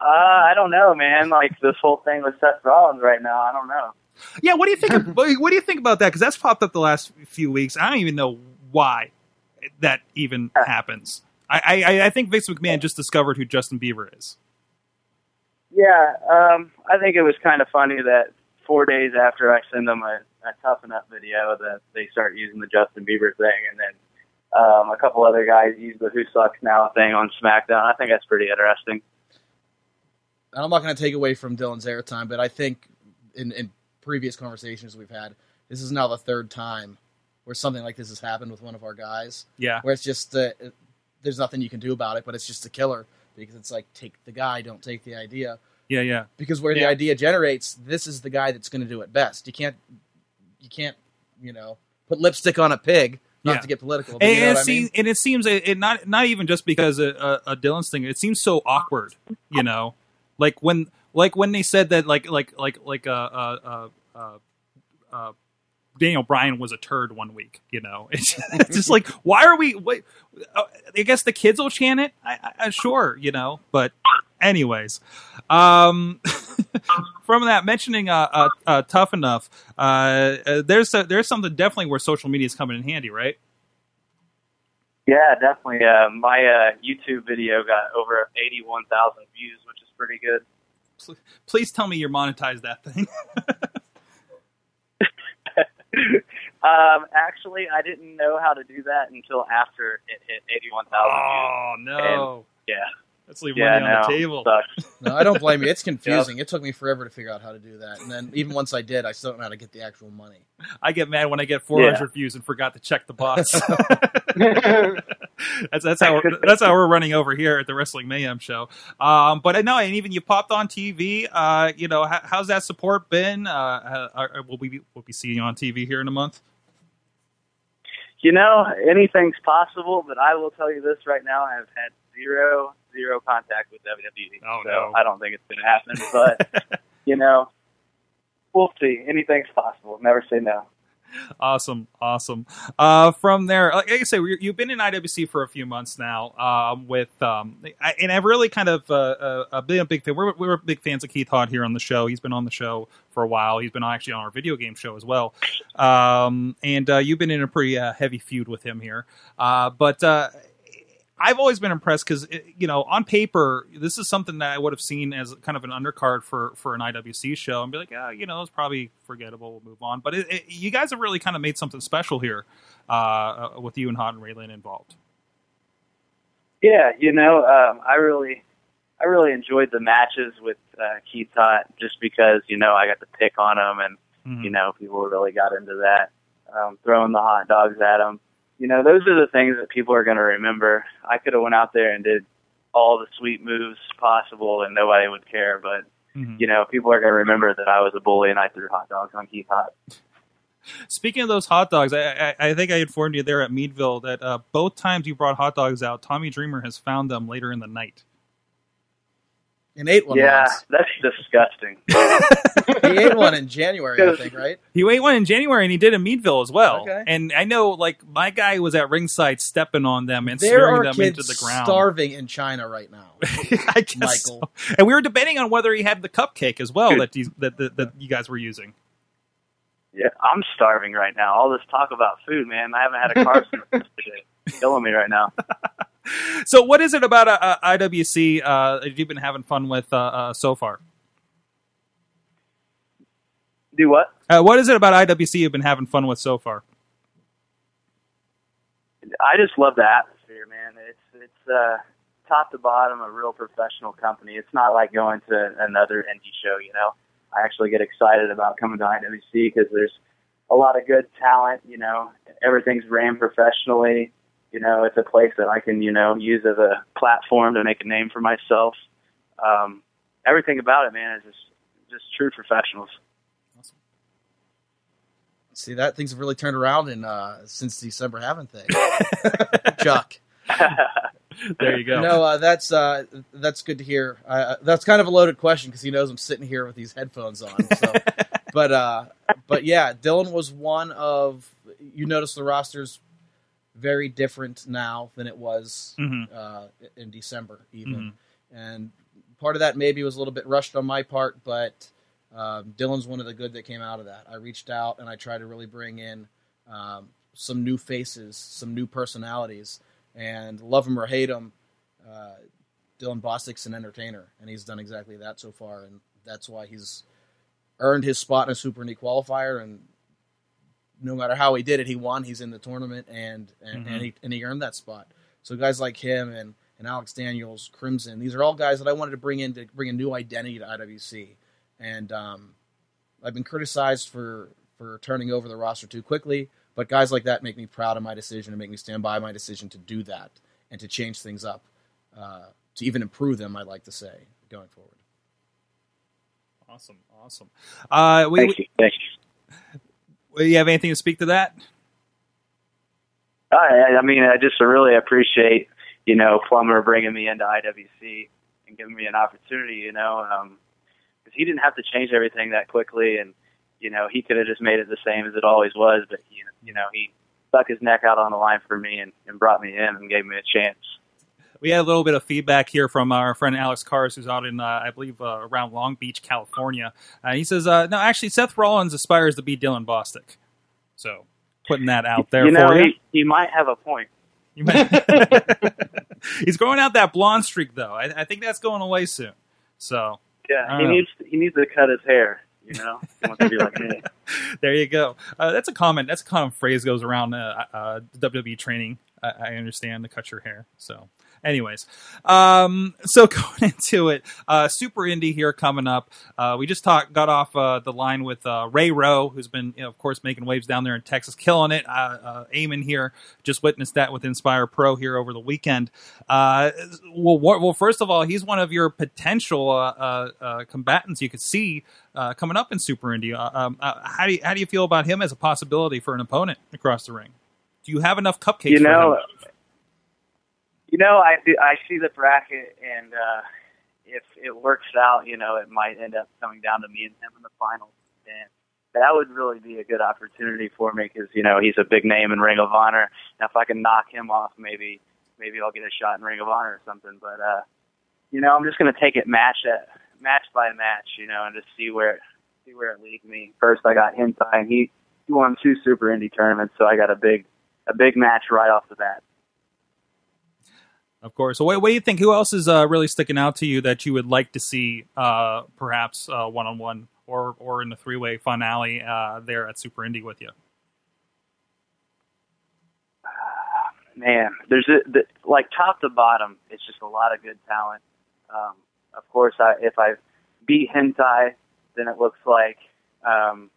Uh, I don't know, man. Like this whole thing with Seth Rollins right now. I don't know. Yeah. What do you think? of, what do you think about that? Because that's popped up the last few weeks. I don't even know why that even happens. I, I I think Vince McMahon just discovered who Justin Bieber is. Yeah, um, I think it was kind of funny that four days after I send them a, a Tough Enough video, that they start using the Justin Bieber thing, and then um, a couple other guys use the Who Sucks Now thing on SmackDown. I think that's pretty interesting. And I'm not going to take away from Dylan's airtime, but I think in, in previous conversations we've had, this is now the third time where something like this has happened with one of our guys, Yeah. where it's just uh, it, there's nothing you can do about it, but it's just a killer because it's like take the guy, don't take the idea. Yeah. Yeah. Because where the idea generates, this is the guy that's going to do it best. You can't, you can't, you know, put lipstick on a pig. Not Yeah. to get political, but And, you know it what I mean? seems, and it seems it, it not not even just because of uh, a Dylan's thing. It seems so awkward, you know, like when like when they said that like like like like uh uh uh. uh, uh Daniel Bryan was a turd one week, you know. It's, just like, why are we? Uh, I guess the kids will chant it. I, I, sure, you know. But, anyways, um, from that mentioning uh, uh, uh, tough enough, uh, there's a, there's something definitely where social media is coming in handy, right? Yeah, definitely. My YouTube video got over 81,000 views, which is pretty good. Please tell me you're monetized that thing. Um, actually, I didn't know how to do that until after it hit 81,000 views. oh no! Yeah, Let's leave yeah, money no, on the table. No, I don't blame you. It's confusing. It took me forever to figure out how to do that, and then even once I did, I still don't know how to get the actual money. I get mad when I get 400 views and forgot to check the box. that's that's how we're, that's how we're running over here at the Wrestling Mayhem show. Um, but I know, and even you popped on TV. Uh, you know, how, how's that support been? Uh, uh, uh, will we be, will we see you on TV here in a month? You know, anything's possible, but I will tell you this right now: I have had zero, zero contact with WWE. Oh, so no. I don't think it's going to happen. But you know, we'll see. Anything's possible. Never say no. Awesome, awesome. Uh, from there, like I say, you've been in IWC for a few months now. Um, with um, I, and I've really kind of uh, uh, been a big fan. We're, we're big fans of Keith Hott here on the show. He's been on the show for a while. He's been actually on our video game show as well. Um, and uh, you've been in a pretty uh, heavy feud with him here. Uh, but uh, I've always been impressed because you know on paper this is something that I would have seen as kind of an undercard for for an IWC show and be like, yeah, you know, it's probably forgettable. We'll move on. But it, it, you guys have really kind of made something special here uh, uh, with you and Hott and Raylan involved. Yeah, you know, um, I really, I really enjoyed the matches with uh, Keith Hott just because you know I got to pick on him and Mhm. you know people really got into that, um, throwing the hot dogs at him. You know, those are the things that people are going to remember. I could have went out there and did all the sweet moves possible and nobody would care, but Mhm. you know, people are going to remember that I was a bully and I threw hot dogs on Keith Hott. Speaking of those hot dogs, I, I, I think I informed you there at Meadville that uh, both times you brought hot dogs out, Tommy Dreamer has found them later in the night. And ate one yeah, once. that's disgusting. He ate one in January, I think, right? He ate one in January, and he did in Meadville as well. Okay. And I know, like my guy was at ringside stepping on them and There smearing them into the ground. starving in China right now. I guess Michael. so. And we were debating on whether he had the cupcake as well Dude. that, you, that, that that you guys were using. Yeah, I'm starving right now. All this talk about food, man. I haven't had a carb since yesterday. It's killing me right now. So, what is it about uh, uh, IWC uh, that you've been having fun with uh, uh, so far? Do what? Uh, what is it about IWC you've been having fun with so far? I just love the atmosphere, man. It's it's uh, top to bottom a real professional company. It's not like going to another indie show, you know. I actually get excited about coming to IWC because there's a lot of good talent. You know, everything's ran professionally. You know, it's a place that I can you know use as a platform to make a name for myself. Um, everything about it, man, is just just true professionals. See that things have really turned around in uh, since December, haven't they? Chuck. There you go. No, uh, that's uh, that's good to hear. Uh, that's kind of a loaded question because he knows I'm sitting here with these headphones on. So, but uh, but yeah, Dylan was one of. You notice the roster's very different now than it was Mhm. uh, in December, even. Mm-hmm. And part of that maybe was a little bit rushed on my part, but um, Dylan's one of the good that came out of that. I reached out and I tried to really bring in um, some new faces, some new personalities, and love him or hate him, uh, Dylan Bostic's an entertainer, and he's done exactly that so far, and that's why he's earned his spot in a Super Indie qualifier, and no matter how he did it, he won. He's in the tournament, and and, Mhm. and, he, and he earned that spot. So guys like him and, and Alex Daniels, Crimson, these are all guys that I wanted to bring in to bring a new identity to IWC, and um, I've been criticized for for turning over the roster too quickly. But guys like that make me proud of my decision and make me stand by my decision to do that and to change things up, uh, to even improve them. I'd like to say going forward. Awesome, awesome. Uh, we, Thank you. Thank you. You have anything to speak to that? I, I mean, I just really appreciate, you know, Plummer bringing me into IWC and giving me an opportunity, you know, um, because he didn't have to change everything that quickly, and you know, he could have just made it the same as it always was, but you know, you know, he stuck his neck out on the line for me and, and brought me in and gave me a chance. We had a little bit of feedback here from our friend Alex Cars, who's out in, uh, I believe, uh, around Long Beach, California. Uh, he says, uh, no, actually, Seth Rollins aspires to be Dylan Bostic. So, putting that out there you know, for you. he, he might have a point. He's growing out that blonde streak, though. I, I think that's going away soon. So, Yeah, he needs he needs to cut his hair. You know, he wants to be like me. there you go. Uh, that's a common. That's a common phrase goes around uh, uh, WWE training. I, I understand to cut your hair. So, anyways, um, so going into it, uh, Super Indie here coming up. Uh, we just talked, got off uh, the line with uh, Ray Rowe, who's been, you know, of course, making waves down there in Texas, killing it. Uh, uh, Eamon here just witnessed that with Inspire Pro here over the weekend. Uh, well, what, well, first of all, he's one of your potential uh, uh, uh, combatants you could see uh, coming up in Super Indie. Uh, um, uh, how do you, how do you feel about him as a possibility for an opponent across the ring? Do you have enough cupcakes? you for know, him? You know, I I see the bracket, and uh, if it works out, you know, it might end up coming down to me and him in the finals, and that would really be a good opportunity for me because you know he's a big name in Ring of Honor. Now, if I can knock him off, maybe maybe I'll get a shot in Ring of Honor or something. But uh, you know, I'm just gonna take it match at match by match, you know, and just see where see where it leads me. First, I got Hentai, and he he won two Super Indie tournaments, so I got a big a big match right off the bat. Of course. So what, what do you think? Who else is uh, really sticking out to you that you would like to see, uh, perhaps one on one or or in the three way finale uh, there at Super Indie with you? man, there's a, the, like top to bottom, it's just a lot of good talent. Um, of course, I, if I beat Hentai, then it looks like um,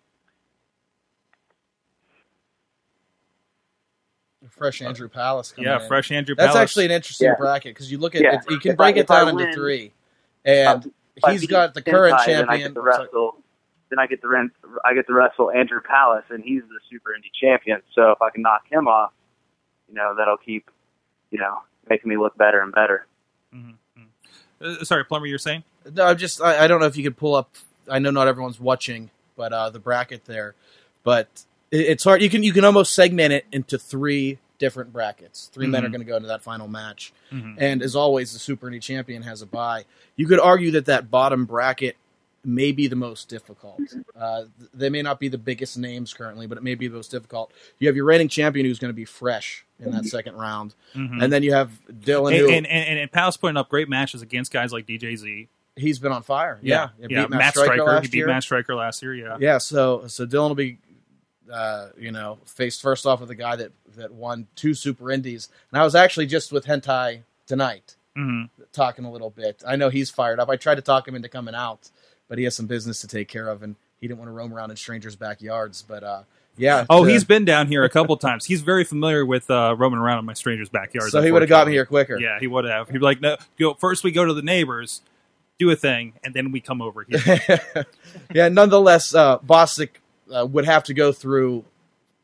Fresh Andrew Palace. coming Yeah, in. fresh Andrew. That's Palace. actually an interesting Yeah. bracket because you look at Yeah. it, you can If break I- it if I down into three, and if I he's beat got the current Hentai, then I champion. get to wrestle. then I get to rent, I get to wrestle Andrew Palace, and he's the Super Indie champion. So if I can knock him off, you know, that'll keep, you know, making me look better and better. Uh, sorry, Plummer, you're saying? No, I'm just I, I don't know if you could pull up. I know not everyone's watching, but uh, the bracket there, but it's hard. You can you can almost segment it into three different brackets. 3 men are Mhm. going to go into that final match, Mhm. and as always, the Super Indie champion has a bye. You could argue that that bottom bracket may be the most difficult. Uh, they may not be the biggest names currently, but it may be the most difficult. You have your reigning champion who's going to be fresh in that second round, Mhm. and then you have Dylan. And, who, and, and, and Palace putting up great matches against guys like DJZ. he's been on fire. Yeah, yeah. He beat Matt Stryker Striker. He beat year. Matt Striker last year. Yeah. Yeah, so so Dylan will be, uh, you know, faced first off with a guy that that won two Super Indies, and I was actually just with Hentai tonight hmm talking a little bit. I know he's fired up. I tried to talk him into coming out, but he has some business to take care of, and he didn't want to roam around in strangers' backyards. But uh, yeah. Oh, to- he's been down here a couple times. He's very familiar with uh, roaming around in my stranger's backyard. so he would have got me here quicker. Yeah, he would have. He'd be like, no, go first. We go to the neighbors, do a thing, and then we come over here. yeah. Nonetheless, uh, Bostic uh, would have to go through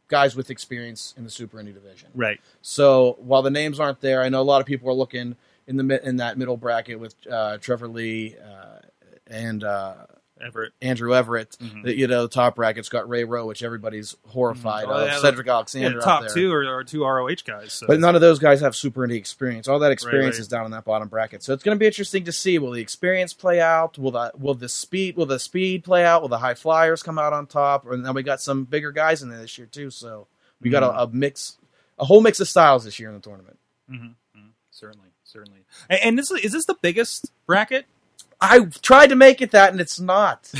guys with experience in the Super Indie division. right. So while the names aren't there, I know a lot of people are looking in the in that middle bracket with uh, Trevor Lee uh, and uh, Everett. Andrew Everett. Mhm. The, you know, the top bracket's got Ray Rowe, which everybody's horrified Mhm. Oh, of. yeah, Cedric Yeah, Alexander the out top two are, are two ROH guys. So. But none of those guys have super indie experience. All that experience right. is down in that bottom bracket. So it's going to be interesting to see. Will the experience play out? Will the will the speed will the speed play out? Will the high flyers come out on top? And then we got some bigger guys in there this year too. So we got a, a mix, a whole mix of styles this year in the tournament. Mhm, mhm. certainly, certainly. And, and this is, is this the biggest bracket? I tried to make it that, and it's not.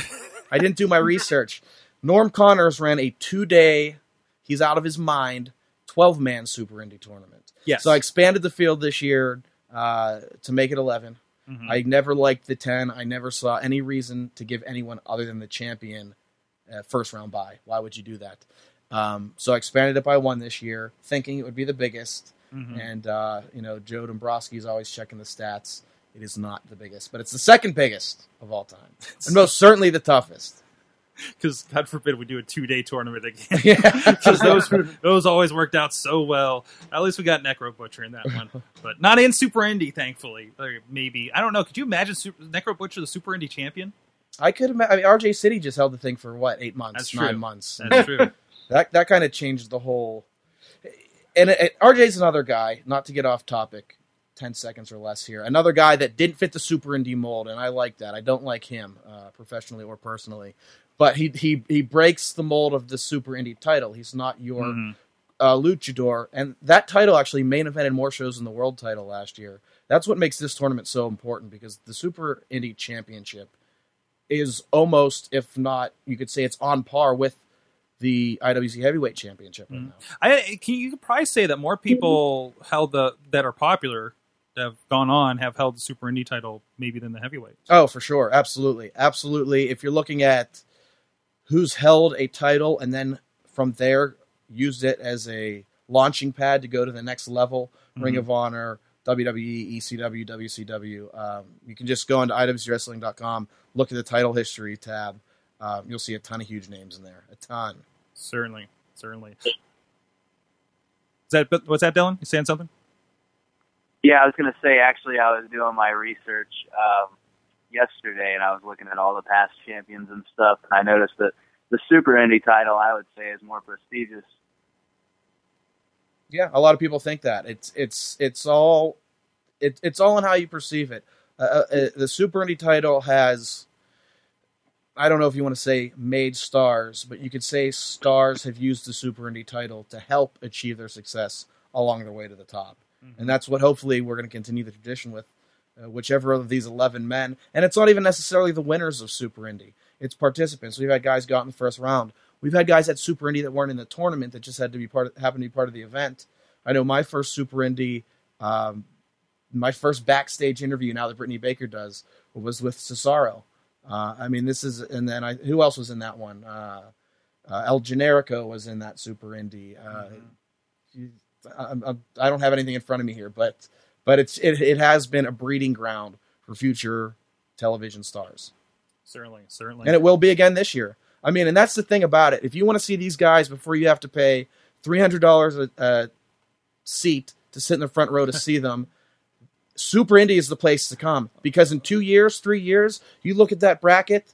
I didn't do my research. Norm Connors ran a two day, he's out of his mind, 12 man Super Indie tournament. Yes. So I expanded the field this year uh, to make it 11. Mhm. I never liked the 10. I never saw any reason to give anyone other than the champion uh, first round bye. Why would you do that? Um, so I expanded it by one this year, thinking it would be the biggest. Mhm. And, uh, you know, Joe Dombrowski is always checking the stats. It is not the biggest, but it's the second biggest of all time. And most certainly the toughest. Because God forbid we do a two day tournament again. Yeah. Because those those always worked out so well. At least we got Necro Butcher in that one, but not in Super Indie, thankfully. Or maybe I don't know. Could you imagine Super, Necro Butcher the Super Indie champion? I could imagine. I mean, RJ City just held the thing for what eight months, That's nine true. months. That's true. that that kind of changed the whole. And it, RJ's another guy. Not to get off topic, ten seconds or less here. Another guy that didn't fit the super indie mold, and I like that. I don't like him uh, professionally or personally, but he he he breaks the mold of the super indie title. He's not your Mhm. uh, luchador, and that title actually main evented more shows than the world title last year. That's what makes this tournament so important because the super indie championship is almost, if not, you could say it's on par with the IWC Heavyweight Championship right now. I can you could probably say that more people held the that are popular have gone on have held the Super Indie title maybe than the heavyweight. Oh, for sure, absolutely, absolutely. If you're looking at who's held a title and then from there used it as a launching pad to go to the next level, Ring of Honor, WWE, ECW, WCW. Um, you can just go into IWCWrestling.com, look at the title history tab. Um, you'll see a ton of huge names in there, a ton. Certainly, certainly. Is that what's that, Dylan? You saying something? Yeah, I was going to say, actually, I was doing my research um, yesterday, and I was looking at all the past champions and stuff, and I noticed that the Super Indy title, I would say, is more prestigious. Yeah, a lot of people think that it's it's it's all it, it's all in how you perceive it. Uh, uh, the Super Indy title has, I don't know if you want to say made stars, but you could say stars have used the Super Indy title to help achieve their success along their way to the top, and that's what hopefully we're going to continue the tradition with. Uh, whichever of these 11 men, and it's not even necessarily the winners of Super Indie. It's participants. We've had guys go out in the first round. We've had guys at Super Indie that weren't in the tournament that just had to be part of, happen to be part of the event. I know my first Super Indie, um, my first backstage interview now that Brittany Baker does was with Cesaro. Uh, I mean, this is, and then I, who else was in that one? Uh, uh, El Generico was in that Super Indie. Uh, I, I'm- I don't have anything in front of me here, but but it's it, it has been a breeding ground for future television stars. Certainly, certainly. and it will be again this year. I mean, and that's the thing about it. If you want to see these guys before you have to pay three hundred dollars a, a seat to sit in the front row to see them, Super Indy is the place to come because in two years, three years, you look at that bracket.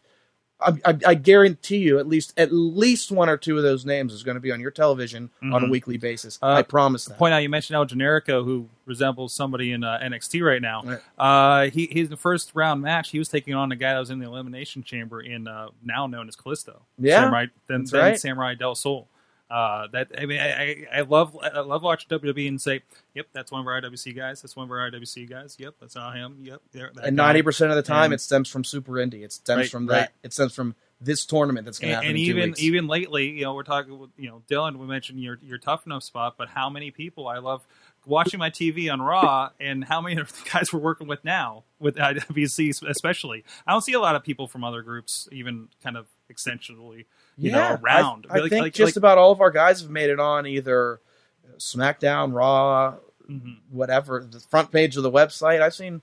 I, I, I guarantee you, at least at least one or two of those names is going to be on your television on a Mhm. weekly basis. Uh, I promise that. Point out, you mentioned El Generico, who resembles somebody in uh, NXT right now. Right. Uh, he he's the first round match. He was taking on a guy that was in the elimination chamber in uh, now known as Kalisto. Yeah, Samurai, then, then right. Samuray Del Sol. Uh, that I mean, I, I, love I love watching WWE and say, "Yep, that's one of our IWC guys. That's one of our IWC guys. Yep, that's not him. Yep, that and ninety percent of the time, And- it stems from Super Indy. It stems Right, from right. that. It stems from this tournament that's going to happen and in two even weeks. even lately, you know, we're talking with you know Dylan. We mentioned your your tough enough spot, but how many people I love watching my TV on Raw, and how many of the guys we're working with now with IWC especially. I don't see a lot of people from other groups, even kind of extensionally, you know, around. I, I Like- think like- just like- about all of our guys have made it on either SmackDown, Raw, Mhm. whatever. The front page of the website. I've seen.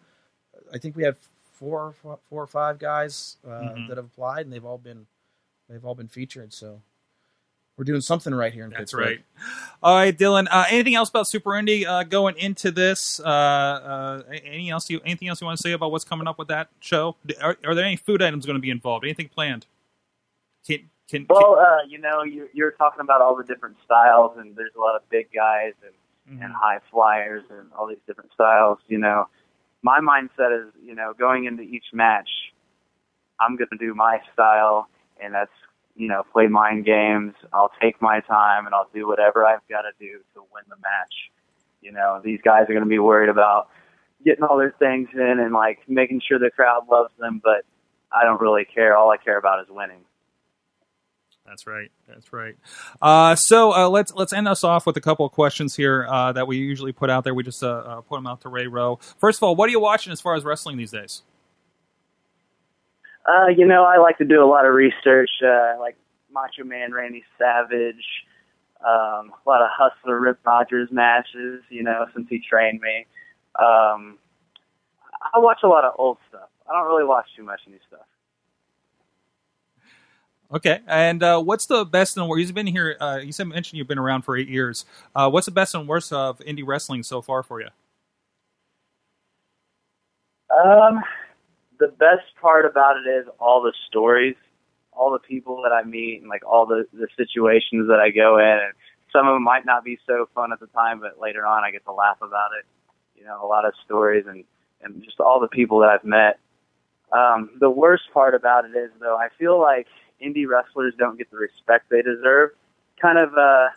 I think we have four, four or five guys uh, Mhm. that have applied, and they've all been they've all been featured. So we're doing something right here in That's Pittsburgh. right. All right, Dylan. Uh, anything else about Super Indy uh, going into this? Uh, uh, any else? You anything else you want to say about what's coming up with that show? Are, are there any food items going to be involved? Anything planned? Can can, Well, uh, you know, you're, you're talking about all the different styles, and there's a lot of big guys and, can and high flyers and all these different styles. You know, my mindset is, you know, going into each match, I'm going to do my style, and that's, you know, play mind games. I'll take my time, and I'll do whatever I've got to do to win the match. You know, these guys are going to be worried about getting all their things in and like making sure the crowd loves them, but I don't really care. All I care about is winning. That's right. That's right. Uh, so uh, let's let's end us off with a couple of questions here uh, that we usually put out there. We just uh, uh, put them out to Ray Rowe. First of all, what are you watching as far as wrestling these days? Uh, you know, I like to do a lot of research, like Macho Man Randy Savage, um, a lot of Hustler Rip Rogers matches, you know, since he trained me. Um, I watch a lot of old stuff. I don't really watch too much new stuff. Okay, and uh, what's the best and worst? You've been here. Uh, you said mentioned you've been around for eight years. Uh, what's the best and worst of indie wrestling so far for you? Um, the best part about it is all the stories, all the people that I meet, and like all the the situations that I go in. And some of them might not be so fun at the time, but later on I get to laugh about it. You know, a lot of stories and and just all the people that I've met. Um, the worst part about it is though, I feel like indie wrestlers don't get the respect they deserve. Kind of, uh,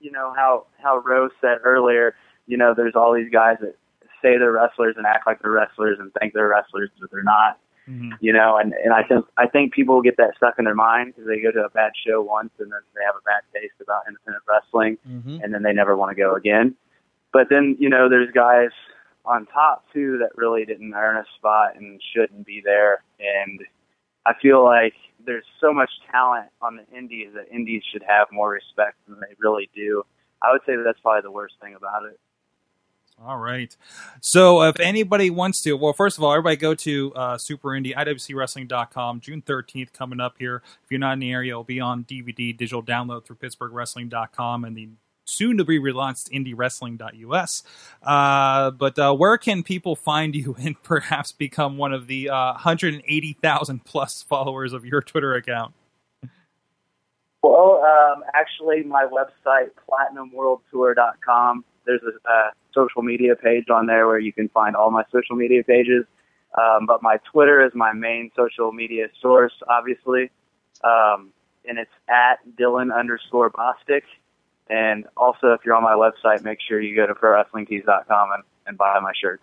you know how how Rose said earlier. You know, there's all these guys that say they're wrestlers and act like they're wrestlers and think they're wrestlers, but they're not. Mm-hmm. You know, and and I think I think people get that stuck in their mind because they go to a bad show once and then they have a bad taste about independent wrestling, Mm-hmm. and then they never want to go again. But then you know, there's guys on top too that really didn't earn a spot and shouldn't be there. And I feel like there's so much talent on the indies that indies should have more respect than they really do. I would say that that's probably the worst thing about it. All right. So if anybody wants to, well, first of all, everybody go to uh, Super Indie, IWCWrestling.com, June 13th coming up here. If you're not in the area, it'll be on DVD, digital download through PittsburghWrestling.com and the soon to be relaunched IndieWrestling.us. Uh, but uh, where can people find you and perhaps become one of the uh, 180,000 plus followers of your Twitter account? Well, um, actually, my website, platinumworldtour.com, there's a, a social media page on there where you can find all my social media pages. Um, but my Twitter is my main social media source, obviously. Um, and it's at Dylan underscore Bostic. And also, if you're on my website, make sure you go to ProWrestlingTees.com and, and buy my shirts.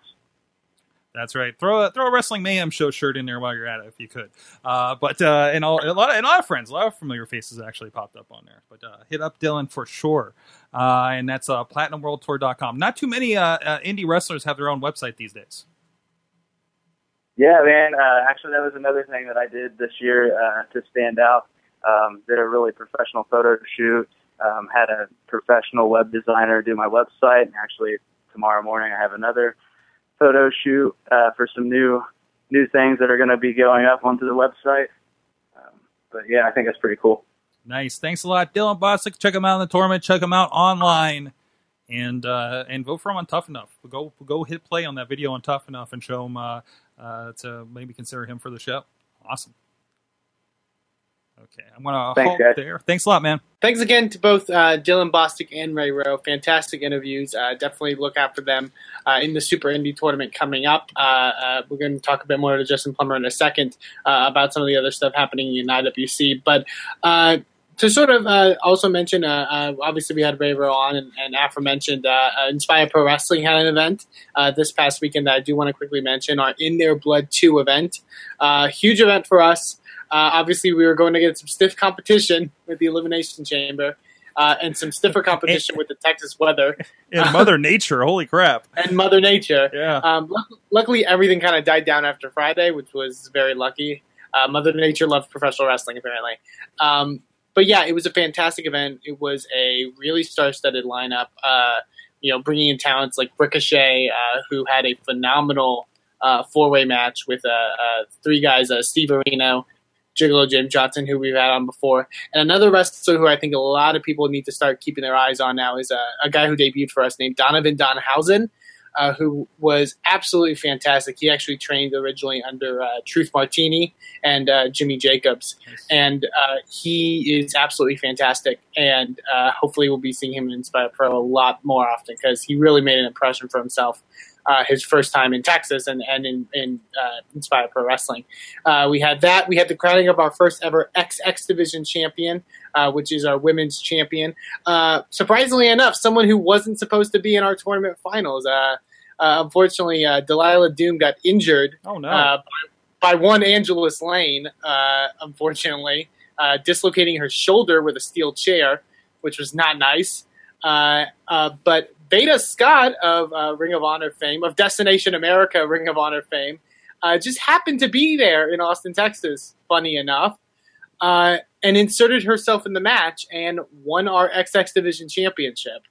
That's right. Throw a throw a Wrestling Mayhem show shirt in there while you're at it, if you could. Uh, but uh, and all, a lot of, and a lot of friends, a lot of familiar faces actually popped up on there. But uh, hit up Dylan for sure, uh, and that's uh, PlatinumWorldTour.com. Not too many uh, uh, indie wrestlers have their own website these days. Yeah, man. Uh, actually, that was another thing that I did this year uh, to stand out. Um, did a really professional photo shoot. Um, had a professional web designer do my website, and actually tomorrow morning I have another photo shoot uh, for some new new things that are going to be going up onto the website. Um, but yeah, I think that's pretty cool. Nice. Thanks a lot, Dylan Bostic. Check him out in the tournament. Check him out online, and uh, and vote for him on Tough Enough. Go go hit play on that video on Tough Enough and show him uh, uh, to maybe consider him for the show. Awesome. Okay, I'm gonna Thanks, halt guys. there. Thanks a lot, man. Thanks again to both uh, Dylan Bostic and Ray Rowe. Fantastic interviews. Uh, definitely look out for them uh, in the Super Indie tournament coming up. Uh, uh, we're going to talk a bit more to Justin Plummer in a second uh, about some of the other stuff happening in IWC. But uh, to sort of uh, also mention, uh, uh, obviously we had Ray Rowe on, and, and aforementioned uh, uh, Inspire Pro Wrestling had an event uh, this past weekend that I do want to quickly mention. Our In Their Blood 2 event. Uh, huge event for us. Uh, obviously, we were going to get some stiff competition with the Elimination Chamber uh, and some stiffer competition with the Texas weather And Mother Nature, holy crap! and Mother Nature. Yeah. Um, luck- luckily, everything kind of died down after Friday, which was very lucky. Uh, Mother Nature loves professional wrestling, apparently. Um, but yeah, it was a fantastic event. It was a really star-studded lineup. Uh, you know, bringing in talents like Ricochet, uh, who had a phenomenal uh, four-way match with uh, uh, three guys: uh, Steve Areno, Gigolo Jim Johnson, who we've had on before, and another wrestler who I think a lot of people need to start keeping their eyes on now is uh, a guy who debuted for us named Donovan Danhausen, uh, who was absolutely fantastic. He actually trained originally under uh, Truth Martini and uh, Jimmy Jacobs, and uh, he is absolutely fantastic. And uh, hopefully, we'll be seeing him in Inspire Pro a lot more often because he really made an impression for himself. Uh, his first time in Texas and, and in, in uh, Inspire Pro Wrestling. Uh, we had that. We had the crowning of our first ever XX Division champion, uh, which is our women's champion. Uh, surprisingly enough, someone who wasn't supposed to be in our tournament finals. Uh, uh, unfortunately, uh, Delilah Doom got injured Oh no! uh, by, by one Angelus Layne, uh, unfortunately, uh, dislocating her shoulder with a steel chair, which was not nice. Uh, uh, but Veda Scott of uh, Ring of Honor fame, of Destination America Ring of Honor fame, uh, just happened to be there in Austin, Texas, funny enough, uh, and inserted herself in the match and won our XX Division Championship.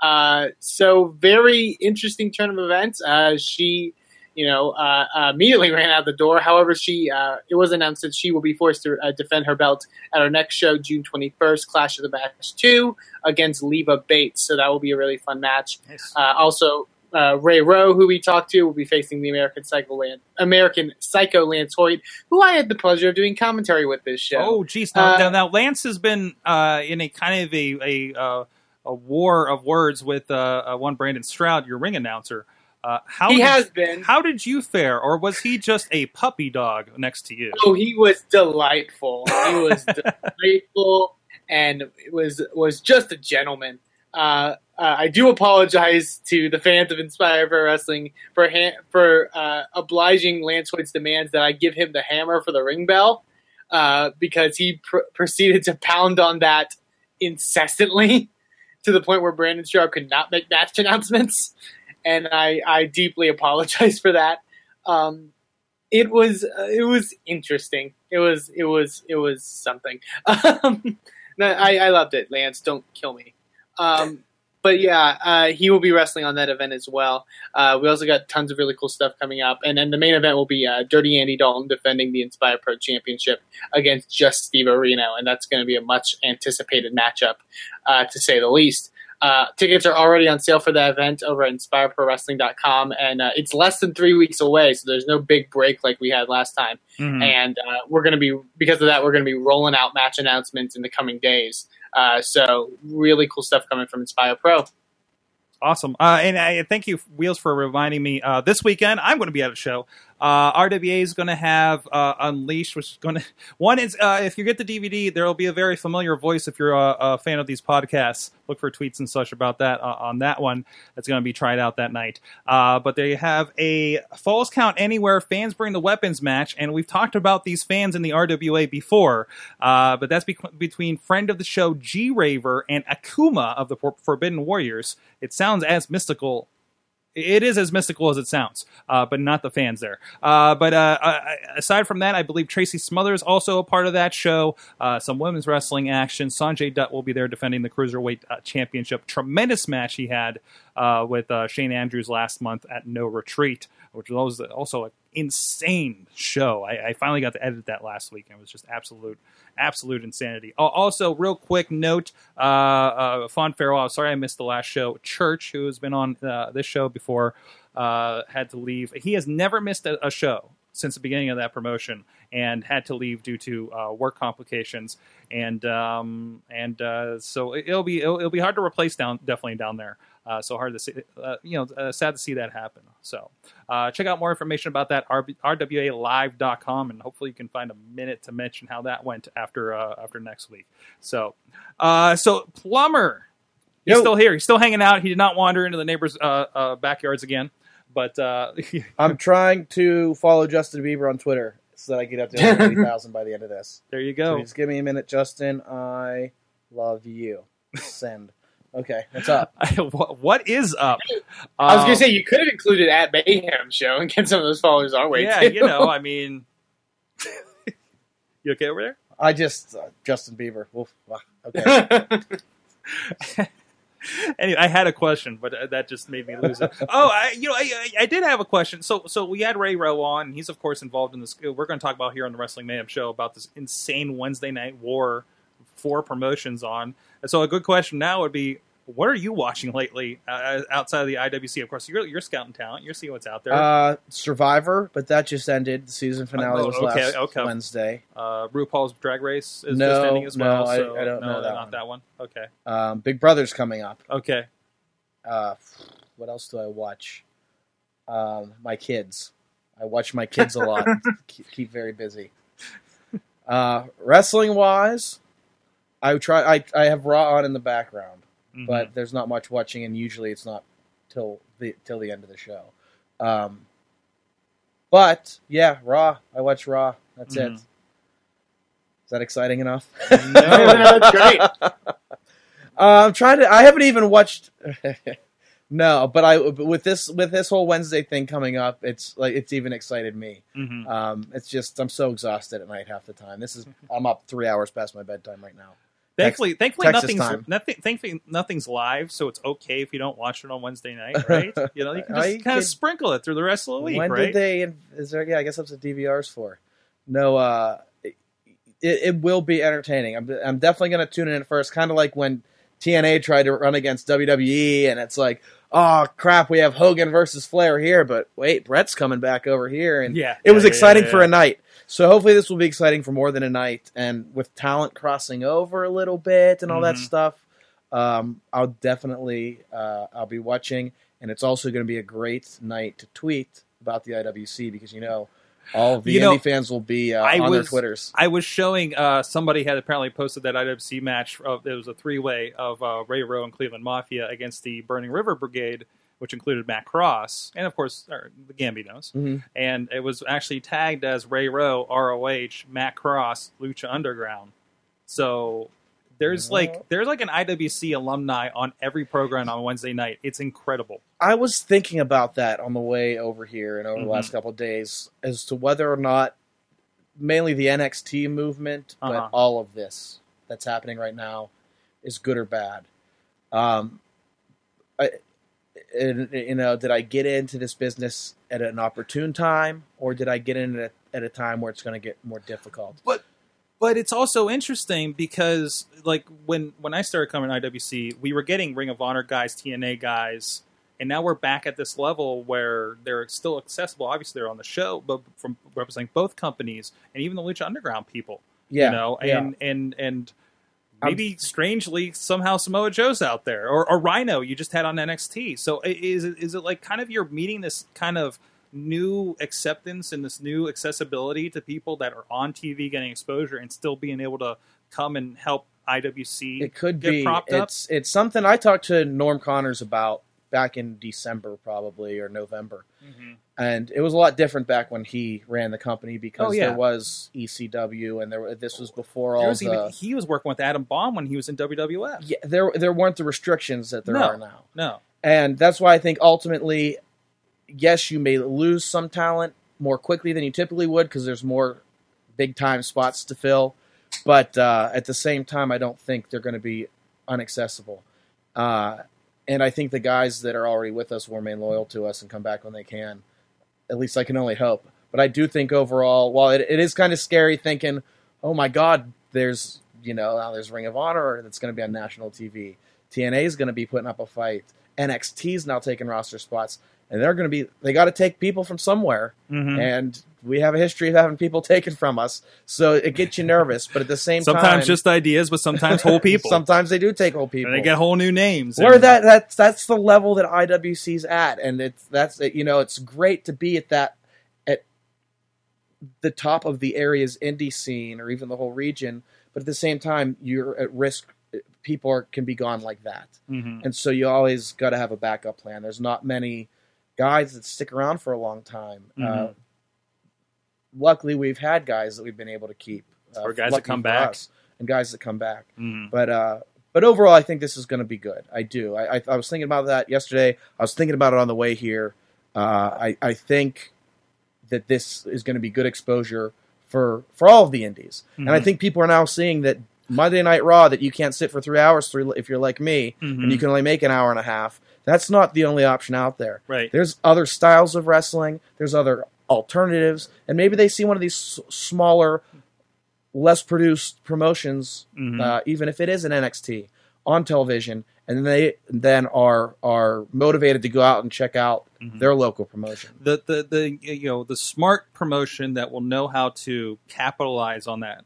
Uh, so very interesting turn of events. Uh, she, you know, uh, uh, immediately ran out the door. However, she uh, it was announced that she will be forced to uh, defend her belt at our next show, June twenty first, Clash of the Match two against Leva Bates. So that will be a really fun match. Nice. Uh, also, uh, Ray Rowe, who we talked to, will be facing the American Psycho Lan- American Psycho Lance Hoyt, who I had the pleasure of doing commentary with this show. Oh, geez. Now, now, now Lance has been uh, in a kind of a a, uh, a war of words with uh, uh, one Brandon Stroud, your ring announcer. Uh, how he did, has been. How did you fare, or was he just a puppy dog next to you? Oh, he was delightful. He was delightful, and was was just a gentleman. Uh, uh, I do apologize to the fans of Inspire Pro Wrestling for ha- for uh, obliging Lance Hoyt's demands that I give him the hammer for the ring bell uh, because he pr- proceeded to pound on that incessantly to the point where Brandon Stroud could not make match announcements, and I, I deeply apologize for that. Um, it was uh, it was interesting. It was it was it was something. Um, I, I loved it. Lance, don't kill me. Um, but yeah, uh, he will be wrestling on that event as well. Uh, we also got tons of really cool stuff coming up, and then the main event will be uh, Dirty Andy Dalton defending the Inspire Pro Championship against just Steve Areno, and that's going to be a much anticipated matchup, uh, to say the least. Uh, tickets are already on sale for that event over at InspireProWrestling.com, and uh, it's less than three weeks away, so there's no big break like we had last time. Mhm. And uh, we're going to be, because of that, we're going to be rolling out match announcements in the coming days. Uh, so, really cool stuff coming from Inspire Pro. Awesome. Uh, and I thank you, Wheels, for reminding me. Uh, this weekend, I'm going to be at a show. Uh, RWA is going to have uh, Unleashed, which is going to. One is, uh, if you get the DVD, there will be a very familiar voice if you're a, a fan of these podcasts. Look for tweets and such about that uh, on that one. That's going to be tried out that night. Uh, but they have a Falls Count Anywhere Fans Bring the Weapons match, and we've talked about these fans in the RWA before. Uh, but that's be- between friend of the show G Raver and Akuma of the For- Forbidden Warriors. It sounds as mystical it is as mystical as it sounds, uh, but not the fans there. Uh, but uh, aside from that, I believe Tracy Smothers also a part of that show. Uh, some women's wrestling action. Sanjay Dutt will be there defending the cruiserweight uh, championship. Tremendous match he had uh, with Shane Andrews last month at No Retreat, which was also an insane show. I, I finally got to edit that last week, and it was just absolute, absolute insanity. Also, real quick note: uh, uh, fond farewell. Sorry, I missed the last show. Church, who has been on uh, this show before, uh, had to leave. He has never missed a, a show since the beginning of that promotion, and had to leave due to uh, work complications. And um, and uh, so it- it'll be it'll, it'll be hard to replace down definitely down there. Uh, so hard to see, uh, you know, uh, sad to see that happen. So uh, check out more information about that RB, rwalive.com, and hopefully you can find a minute to mention how that went after uh, after next week. So, uh, so Plummer, he's Yo. still here. He's still hanging out. He did not wander into the neighbors' uh, uh, backyards again. But uh, I'm trying to follow Justin Bieber on Twitter so that I get up to 150,000 by the end of this. there you So go. just give me a minute, Justin. I love you. Send. Okay, what's up? what, what is up? I was Um, gonna say you could have included at Mayhem Show and get some of those followers our way. yeah, too. you know, I mean, you okay over there? I just uh, Justin Bieber. Oof. Okay. anyway, I had a question, but uh, that just made me lose it. Oh, I, you know, I, I I did have a question. So, so we had Ray Rowe on. and He's of course involved in this. We're going to talk about here on the Wrestling Mayhem show about this insane Wednesday night war, four promotions on. And so, a good question now would be, what are you watching lately uh, outside of the IWC? Of course, you're you're scouting talent. You're seeing what's out there. uh, Survivor, but that just ended. The season finale Oh, was okay, last okay. Wednesday. Uh, RuPaul's Drag Race is No, just ending as well. no, I- so I don't no, know that not one. that one. Okay, Um, Big Brother's coming up. okay. Uh, what else do I watch? Um, my kids. I watch my kids a lot. keep, keep very busy. Uh, wrestling wise, I try. I I have Raw on in the background, Mhm. but there's not much watching, and usually it's not till the till the end of the show. Um, but yeah, Raw. I watch Raw. That's it. Mhm. Is that exciting enough? No, no that's great. Uh, I'm trying to. I haven't even watched. no, but I but with this with this whole Wednesday thing coming up, it's like it's even excited me. Mhm. Um, it's just I'm so exhausted at night half the time. This is I'm up three hours past my bedtime right now. Thankfully, thankfully Texas nothing's time. nothing. Thankfully, nothing's live, so it's okay if you don't watch it on Wednesday night, right? you know, you can just kind of sprinkle it through the rest of the week, when right? did they? Is there? Yeah, I guess that's what DVR's for. No, uh, it, it will be entertaining. I'm I'm definitely going to tune in at first, kind of like when TNA tried to run against WWE, and it's like, oh crap, we have Hogan versus Flair here, but wait, Brett's coming back over here, and Yeah, it was yeah, yeah, exciting yeah, for a night. So hopefully this will be exciting for more than a night, and with talent crossing over a little bit and all that Mhm. stuff, um, I'll definitely uh, I'll be watching, and it's also going to be a great night to tweet about the IWC because you know all the You know, indie fans will be uh, I on their was- twitters. I was showing uh, somebody had apparently posted that IWC match. Of, it was a three way of uh, Ray Rowe and Cleveland Mafia against the Burning River Brigade, which included Matt Cross and of course or the Gambinos. Mhm. And it was actually tagged as Ray Rowe, ROH, Matt Cross, Lucha Underground. So there's like there's like an IWC alumni on every program on Wednesday night. It's incredible. I was thinking about that on the way over here and over the Mhm. last couple of days as to whether or not mainly the NXT movement, Uh-huh. but all of this that's happening right now is good or bad. Um, I, you know, did I get into this business at an opportune time, or did I get in at a, at a time where it's going to get more difficult? But it's also interesting because, like, when when I started coming to IWC, we were getting Ring of Honor guys, TNA guys, and now we're back at this level where they're still accessible. Obviously, they're on the show, but from representing both companies and even the Lucha Underground people. Yeah, you know, yeah. and and and I'm- maybe strangely somehow Samoa Joe's out there or, or Rhino you just had on NXT. So is it is it like kind of you're meeting this kind of new acceptance and this new accessibility to people that are on TV getting exposure and still being able to come and help IWC It could get be. propped up? It's it's something I talked to Norm Connors about back in December, probably or November, Mhm. and it was a lot different back when he ran the company because Oh, yeah. there was ECW and there this was before all was the even, he was working with Adam Bomb when he was in WWF. yeah, there there weren't the restrictions that there No. are now, No, and that's why I think ultimately, yes, you may lose some talent more quickly than you typically would because there's more big time spots to fill, but uh, at the same time, I don't think they're going to be unaccessible. Uh, and I think the guys that are already with us will remain loyal to us and come back when they can. At least I can only hope. But I do think overall, while it, it is kind of scary thinking, oh my God, there's you know now there's Ring of Honor that's going to be on national TV. TNA is going to be putting up a fight. NXT is now taking roster spots, and they're going to be they got to take people from somewhere, Mhm. and we have a history of having people taken from us, so it gets you nervous. But at the same time, Sometimes just ideas, but sometimes whole people. sometimes they do take whole people. and they get whole new names. Where that that's that's the level that IWC's at, and it's that's you know it's great to be at that at the top of the area's indie scene or even the whole region, but at the same time you're at risk. People are, can be gone like that, Mhm. and so you always got to have a backup plan. There's not many guys that stick around for a long time. Uh, Mhm. luckily, we've had guys that we've been able to keep, uh, Or guys that come back. us, and guys that come back. Mhm. But uh, but overall, I think this is going to be good. I do. I, I, I was thinking about that yesterday. I was thinking about it on the way here. Uh, I I think that this is going to be good exposure for for all of the indies, and I Mhm. think people are now seeing that Monday Night Raw that you can't sit for three hours through if you're like me Mhm. and you can only make an hour and a half. That's not the only option out there. Right. There's other styles of wrestling. There's other alternatives, and maybe they see one of these s- smaller, less produced promotions, Mhm. uh, even if it is an NXT on television, and they then are are motivated to go out and check out Mhm. their local promotion. the the the you know the smart promotion that will know how to capitalize on that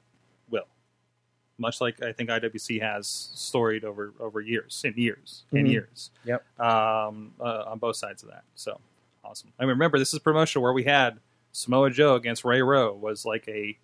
much like I think IWC has storied over over years and years and Mhm. years Yep. um, uh, on both sides of that so awesome I mean, remember this is a promotion where we had Samoa Joe against Ray Rowe was like a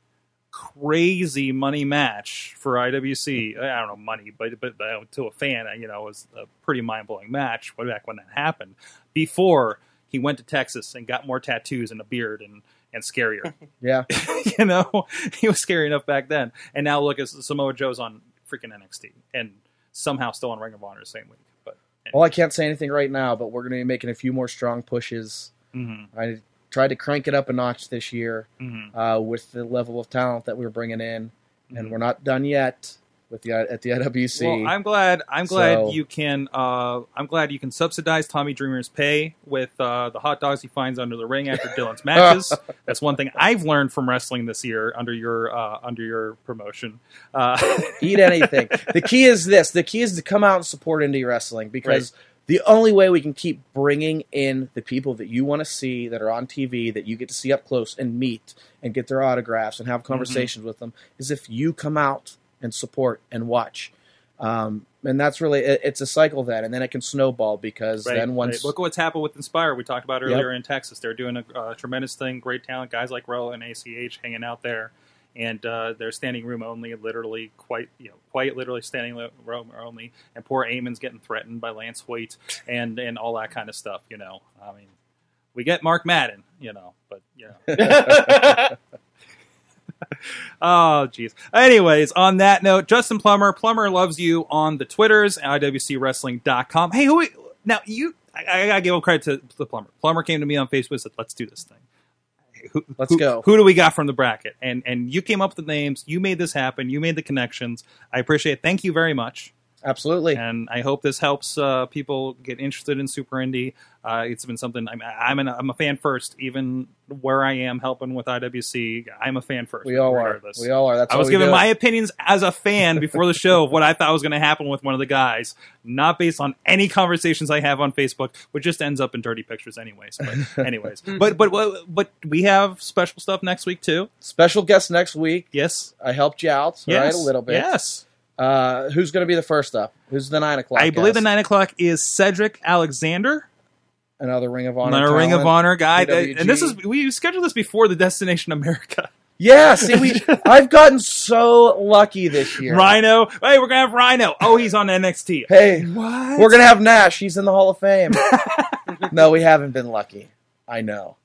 crazy money match for IWC. I don't know money, but but uh, to a fan, you know, it was a pretty mind blowing match way back when that happened. Before he went to Texas and got more tattoos and a beard and and scarier. Yeah, you know, he was scary enough back then. And now look at Samoa Joe's on freaking NXT and somehow still on Ring of Honor the same week. But well, I can't say anything right now, but we're going to be making a few more strong pushes. mhm, I tried to crank it up a notch this year mhm. uh, with the level of talent that we were bringing in, and Mhm. we're not done yet with the at the IWC. Well, I'm glad. I'm glad So- you can. Uh, I'm glad you can subsidize Tommy Dreamer's pay with uh, the hot dogs he finds under the ring after Dylan's matches. That's one thing I've learned from wrestling this year under your uh, under your promotion. Uh, eat anything. the key is this: the key is to come out and support indie wrestling because the only way we can keep bringing in the people that you want to see that are on TV that you get to see up close and meet and get their autographs and have Mm-hmm. conversations with them is if you come out and support and watch. Um, and that's really it, it's a cycle then, and then it can snowball because Right, then once right. look at what's happened with Inspire. We talked about earlier in Texas. They're doing a uh, tremendous thing. Great talent, guys like Roa and ACH hanging out there, and uh, they're standing room only. Literally, quite you know, quite literally standing room only. And poor Eamon's getting threatened by Lance Hoyt and and all that kind of stuff. You know, I mean, we get Mark Madden. You know, but you know. Oh, jeez. Anyways, on that note, Justin Plummer, Plummer loves you on the Twitters, IWCWrestling.com. Hey, who now you? I, I gotta give all credit to the Plummer. Plummer came to me on Facebook and said, "Let's do this thing." Who, Let's who- go. Who do we got from the bracket? And and you came up with the names. You made this happen. You made the connections. I appreciate it. Thank you very much. Absolutely. And I hope this helps uh, people get interested in Super Indie. Uh, it's been something I'm I'm, an, I'm a fan first, even where I am helping with IWC. I'm a fan first. we all are. We all are. That's I was giving do my opinions as a fan before the show of what I thought was going to happen with one of the guys, not based on any conversations I have on Facebook, which just ends up in dirty pictures, anyways. But anyways, but but but but we have special stuff next week too. special guest next week. Yes, I helped you out, yes, right? A little bit. Yes, Uh, who's going to be the first up? Who's the nine o'clock? I believe the nine o'clock is Cedric Alexander, another Ring of Honor. another Ring of. Honor guy, AWG. and this is we scheduled this before the Destination America. Yeah, see, we I've gotten so lucky this year. Rhino, hey, we're gonna have Rhino. Oh, he's on NXT. Hey, What? we're gonna have Nash. He's in the Hall of Fame. no, we haven't been lucky. I know.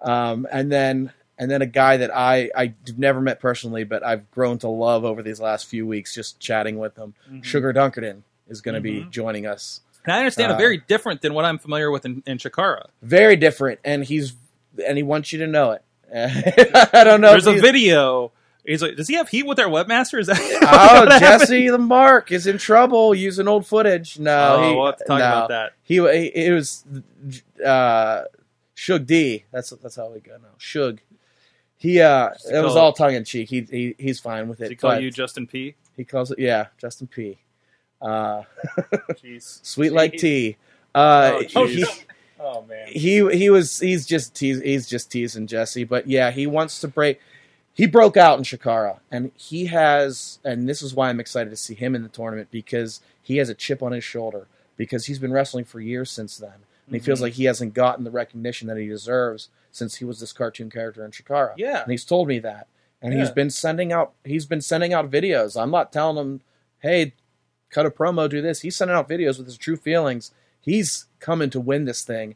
Um, and then and then a guy that I I've never met personally, but I've grown to love over these last few weeks, just chatting with him. Mm-hmm. Sugar Dunkerton is going to be Mhm. joining us. And I understand Uh, a very different than what I'm familiar with in, in Chikara. Very different, and he's and he wants you to know it. I don't know. There's a video. He's like, does he have heat with their webmaster? Is that Oh, what happened? Jesse the Mark is in trouble using old footage. No, Oh, he, we'll have to talk no. about that. He he- it was uh, Shug D. That's that's how we go now. Shug. He uh, Does he it was call all tongue in cheek. He, he he's fine with it. Does he call but you Justin P? he calls it yeah, Justin P. Uh, Jeez. sweet like tea. Uh, Oh, he, jeez. Oh man. he he was he's just teas he's just teasing Jesse, but yeah, he wants to break. He broke out in Chikara, and he has, and this is why I'm excited to see him in the tournament because he has a chip on his shoulder because he's been wrestling for years since then, and he feels Mhm. like he hasn't gotten the recognition that he deserves since he was this cartoon character in Chikara. Yeah. and he's told me that, and he's Yeah. been sending out he's been sending out videos. I'm not telling him, hey, cut a promo, do this. He's sending out videos with his true feelings. He's coming to win this thing,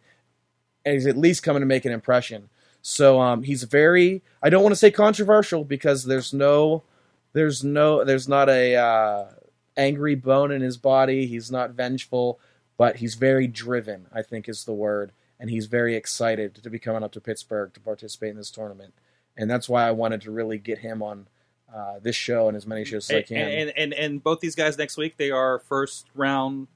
and he's at least coming to make an impression. So um, he's very. I don't want to say controversial because there's no, there's no, there's not a uh, angry bone in his body. He's not vengeful, but he's very driven. I think is the word, and he's very excited to be coming up to Pittsburgh to participate in this tournament, and that's why I wanted to really get him on uh, this show and as many shows as I can. and, and and both these guys next week they are first round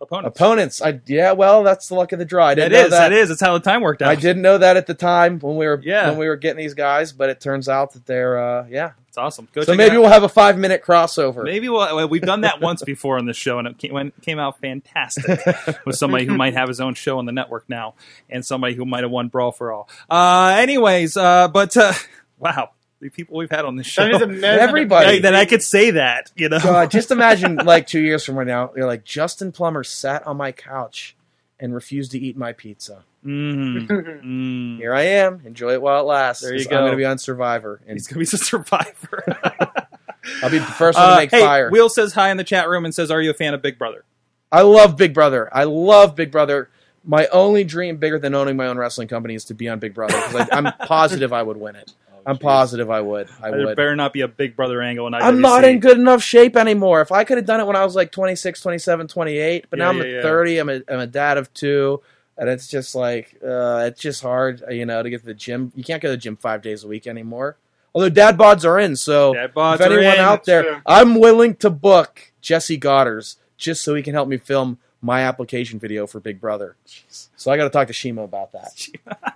opponents. Opponents, I yeah, well, that's the luck of the draw. I That didn't know is, that is. It's how the time worked out. I didn't know that at the time when we were Yeah. when we were getting these guys, but it turns out that they're uh, yeah. It's awesome. Go so check maybe out. we'll have a five minute crossover. Maybe we'll, well, we've done that once before on this show, and it came, went, came out fantastic with somebody who might have his own show on the network now, and somebody who might have won Brawl for All. Uh, anyways, uh, but uh, wow, the people we've had on this show, That is amazing. Everybody. That I could say that, you know. God, just imagine like two years from right now, you're like Justin Plummer sat on my couch and refused to eat my pizza. Mm, mm. Here I am. Enjoy it while it lasts. There you 'cause go. I'm going to be on Survivor, and He's gonna be the survivor. I'll be the first one to Uh, make hey, fire. Will says hi in the chat room and says, "Are you a fan of Big Brother?" I love Big Brother. I love Big Brother. My only dream, bigger than owning my own wrestling company, is to be on Big Brother because I'm positive I would win it. I'm positive I would. I There would. better not be a Big Brother angle in IWC. I'm not in good enough shape anymore. If I could have done it when I was like 26, 27, 28, but Yeah, now I'm yeah, at yeah. 30, I'm a, I'm a dad of two, and it's just like, uh, it's just hard, you know, to get to the gym. You can't go to the gym five days a week anymore. Although dad bods are in, so Dad bods if anyone in. out there, True. I'm willing to book Jessie Godderz just so he can help me film my application video for Big Brother. So I got to talk to Shima about that.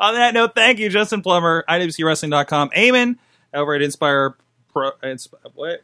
On that note, thank you, Justin Plummer, IWCWrestling.com. Eamon over at Inspire Pro. Insp-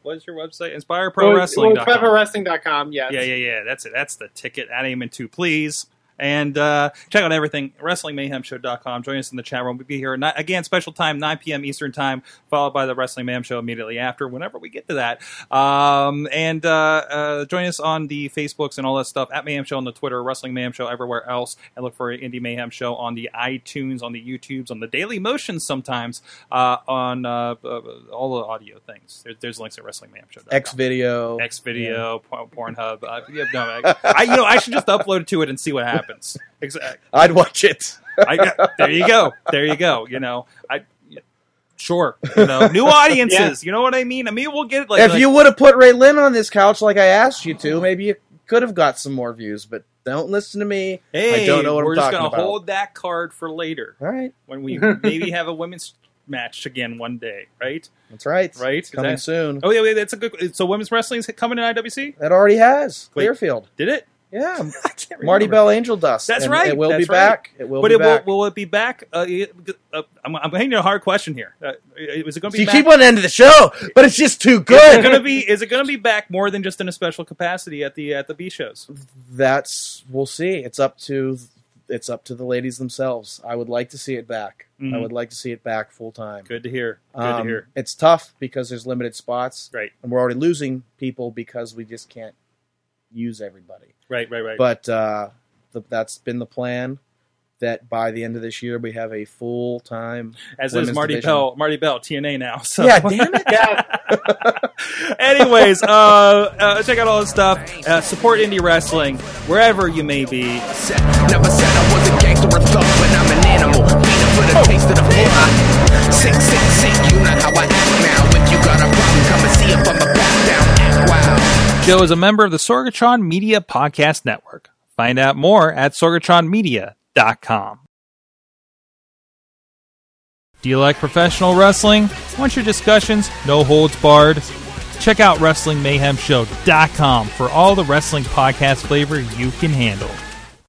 what your website? Inspire Pro Wrestling. well, yes. Yeah, yeah, yeah. That's it. That's the ticket. Add Eamon too, please. And uh, check out everything, WrestlingMayhemShow.com. Join us in the chat room. We'll be here, ni- again, special time, 9 p.m. Eastern Time, followed by the Wrestling Mayhem Show immediately after, whenever we get to that. Um, and uh, uh, join us on the Facebooks and all that stuff, at Mayhem Show on the Twitter, Wrestling Mayhem Show everywhere else, and look for Indie Mayhem Show on the iTunes, on the YouTubes, on the Daily Motion sometimes, uh, on uh, uh, all the audio things. There, there's links at WrestlingMayhemShow.com. X video. X video, Por- Pornhub. Uh, yeah, no, I, I, you know, I should just upload it to it and see what happens. Exactly. I'd watch it. I, there you go. There you go. You know, I. Sure, you know, new audiences. You know what I mean. I mean, we'll get like if like- you would have put Ray Lynn on this couch like I asked you to, maybe you could have got some more views. But don't listen to me. Hey, I don't know what we're I'm just gonna about. hold that card for later All right, when we maybe have a women's match again one day, right? that's right. Right? Coming that- soon. Oh yeah, yeah, that's a good. So women's wrestling is coming to IWC. That already has Wait. Clearfield. Did it? Yeah, Marty remember. Bell Angel Dust. That's And right, It will that's be right. back. It will but be it back. will. Will it be back? Uh, uh, I'm, I'm hitting a hard question here. Uh, is it going to be you keep on the end of the show, but it's just too Is it good. going to be? Is it going to be back more than just in a special capacity at the at the B shows? That's we'll see. It's up to it's up to the ladies themselves. I would like to see it back. I Mhm. would like to see it back full time. Good to hear. Good Um, to hear. It's tough because there's limited spots, Right, and we're already losing people because we just can't use everybody. Right, right, right. But uh, th- that's been the plan. That by the end of this year we have a full time. As is Marty division. Bell. Marti Belle, TNA now. So. Yeah, damn it! Yeah, Anyways, uh, uh, check out all this stuff. Uh, support indie wrestling wherever you may be. Never said I was a gangster or thug, but I'm an animal. Beating for the taste of the floor. Sick, sick, Joe is a member of the Sorgatron Media Podcast Network. Find out more at sorgatronmedia.com. Do you like professional wrestling? Want your discussions no holds barred? Check out WrestlingMayhemShow.com for all the wrestling podcast flavor you can handle.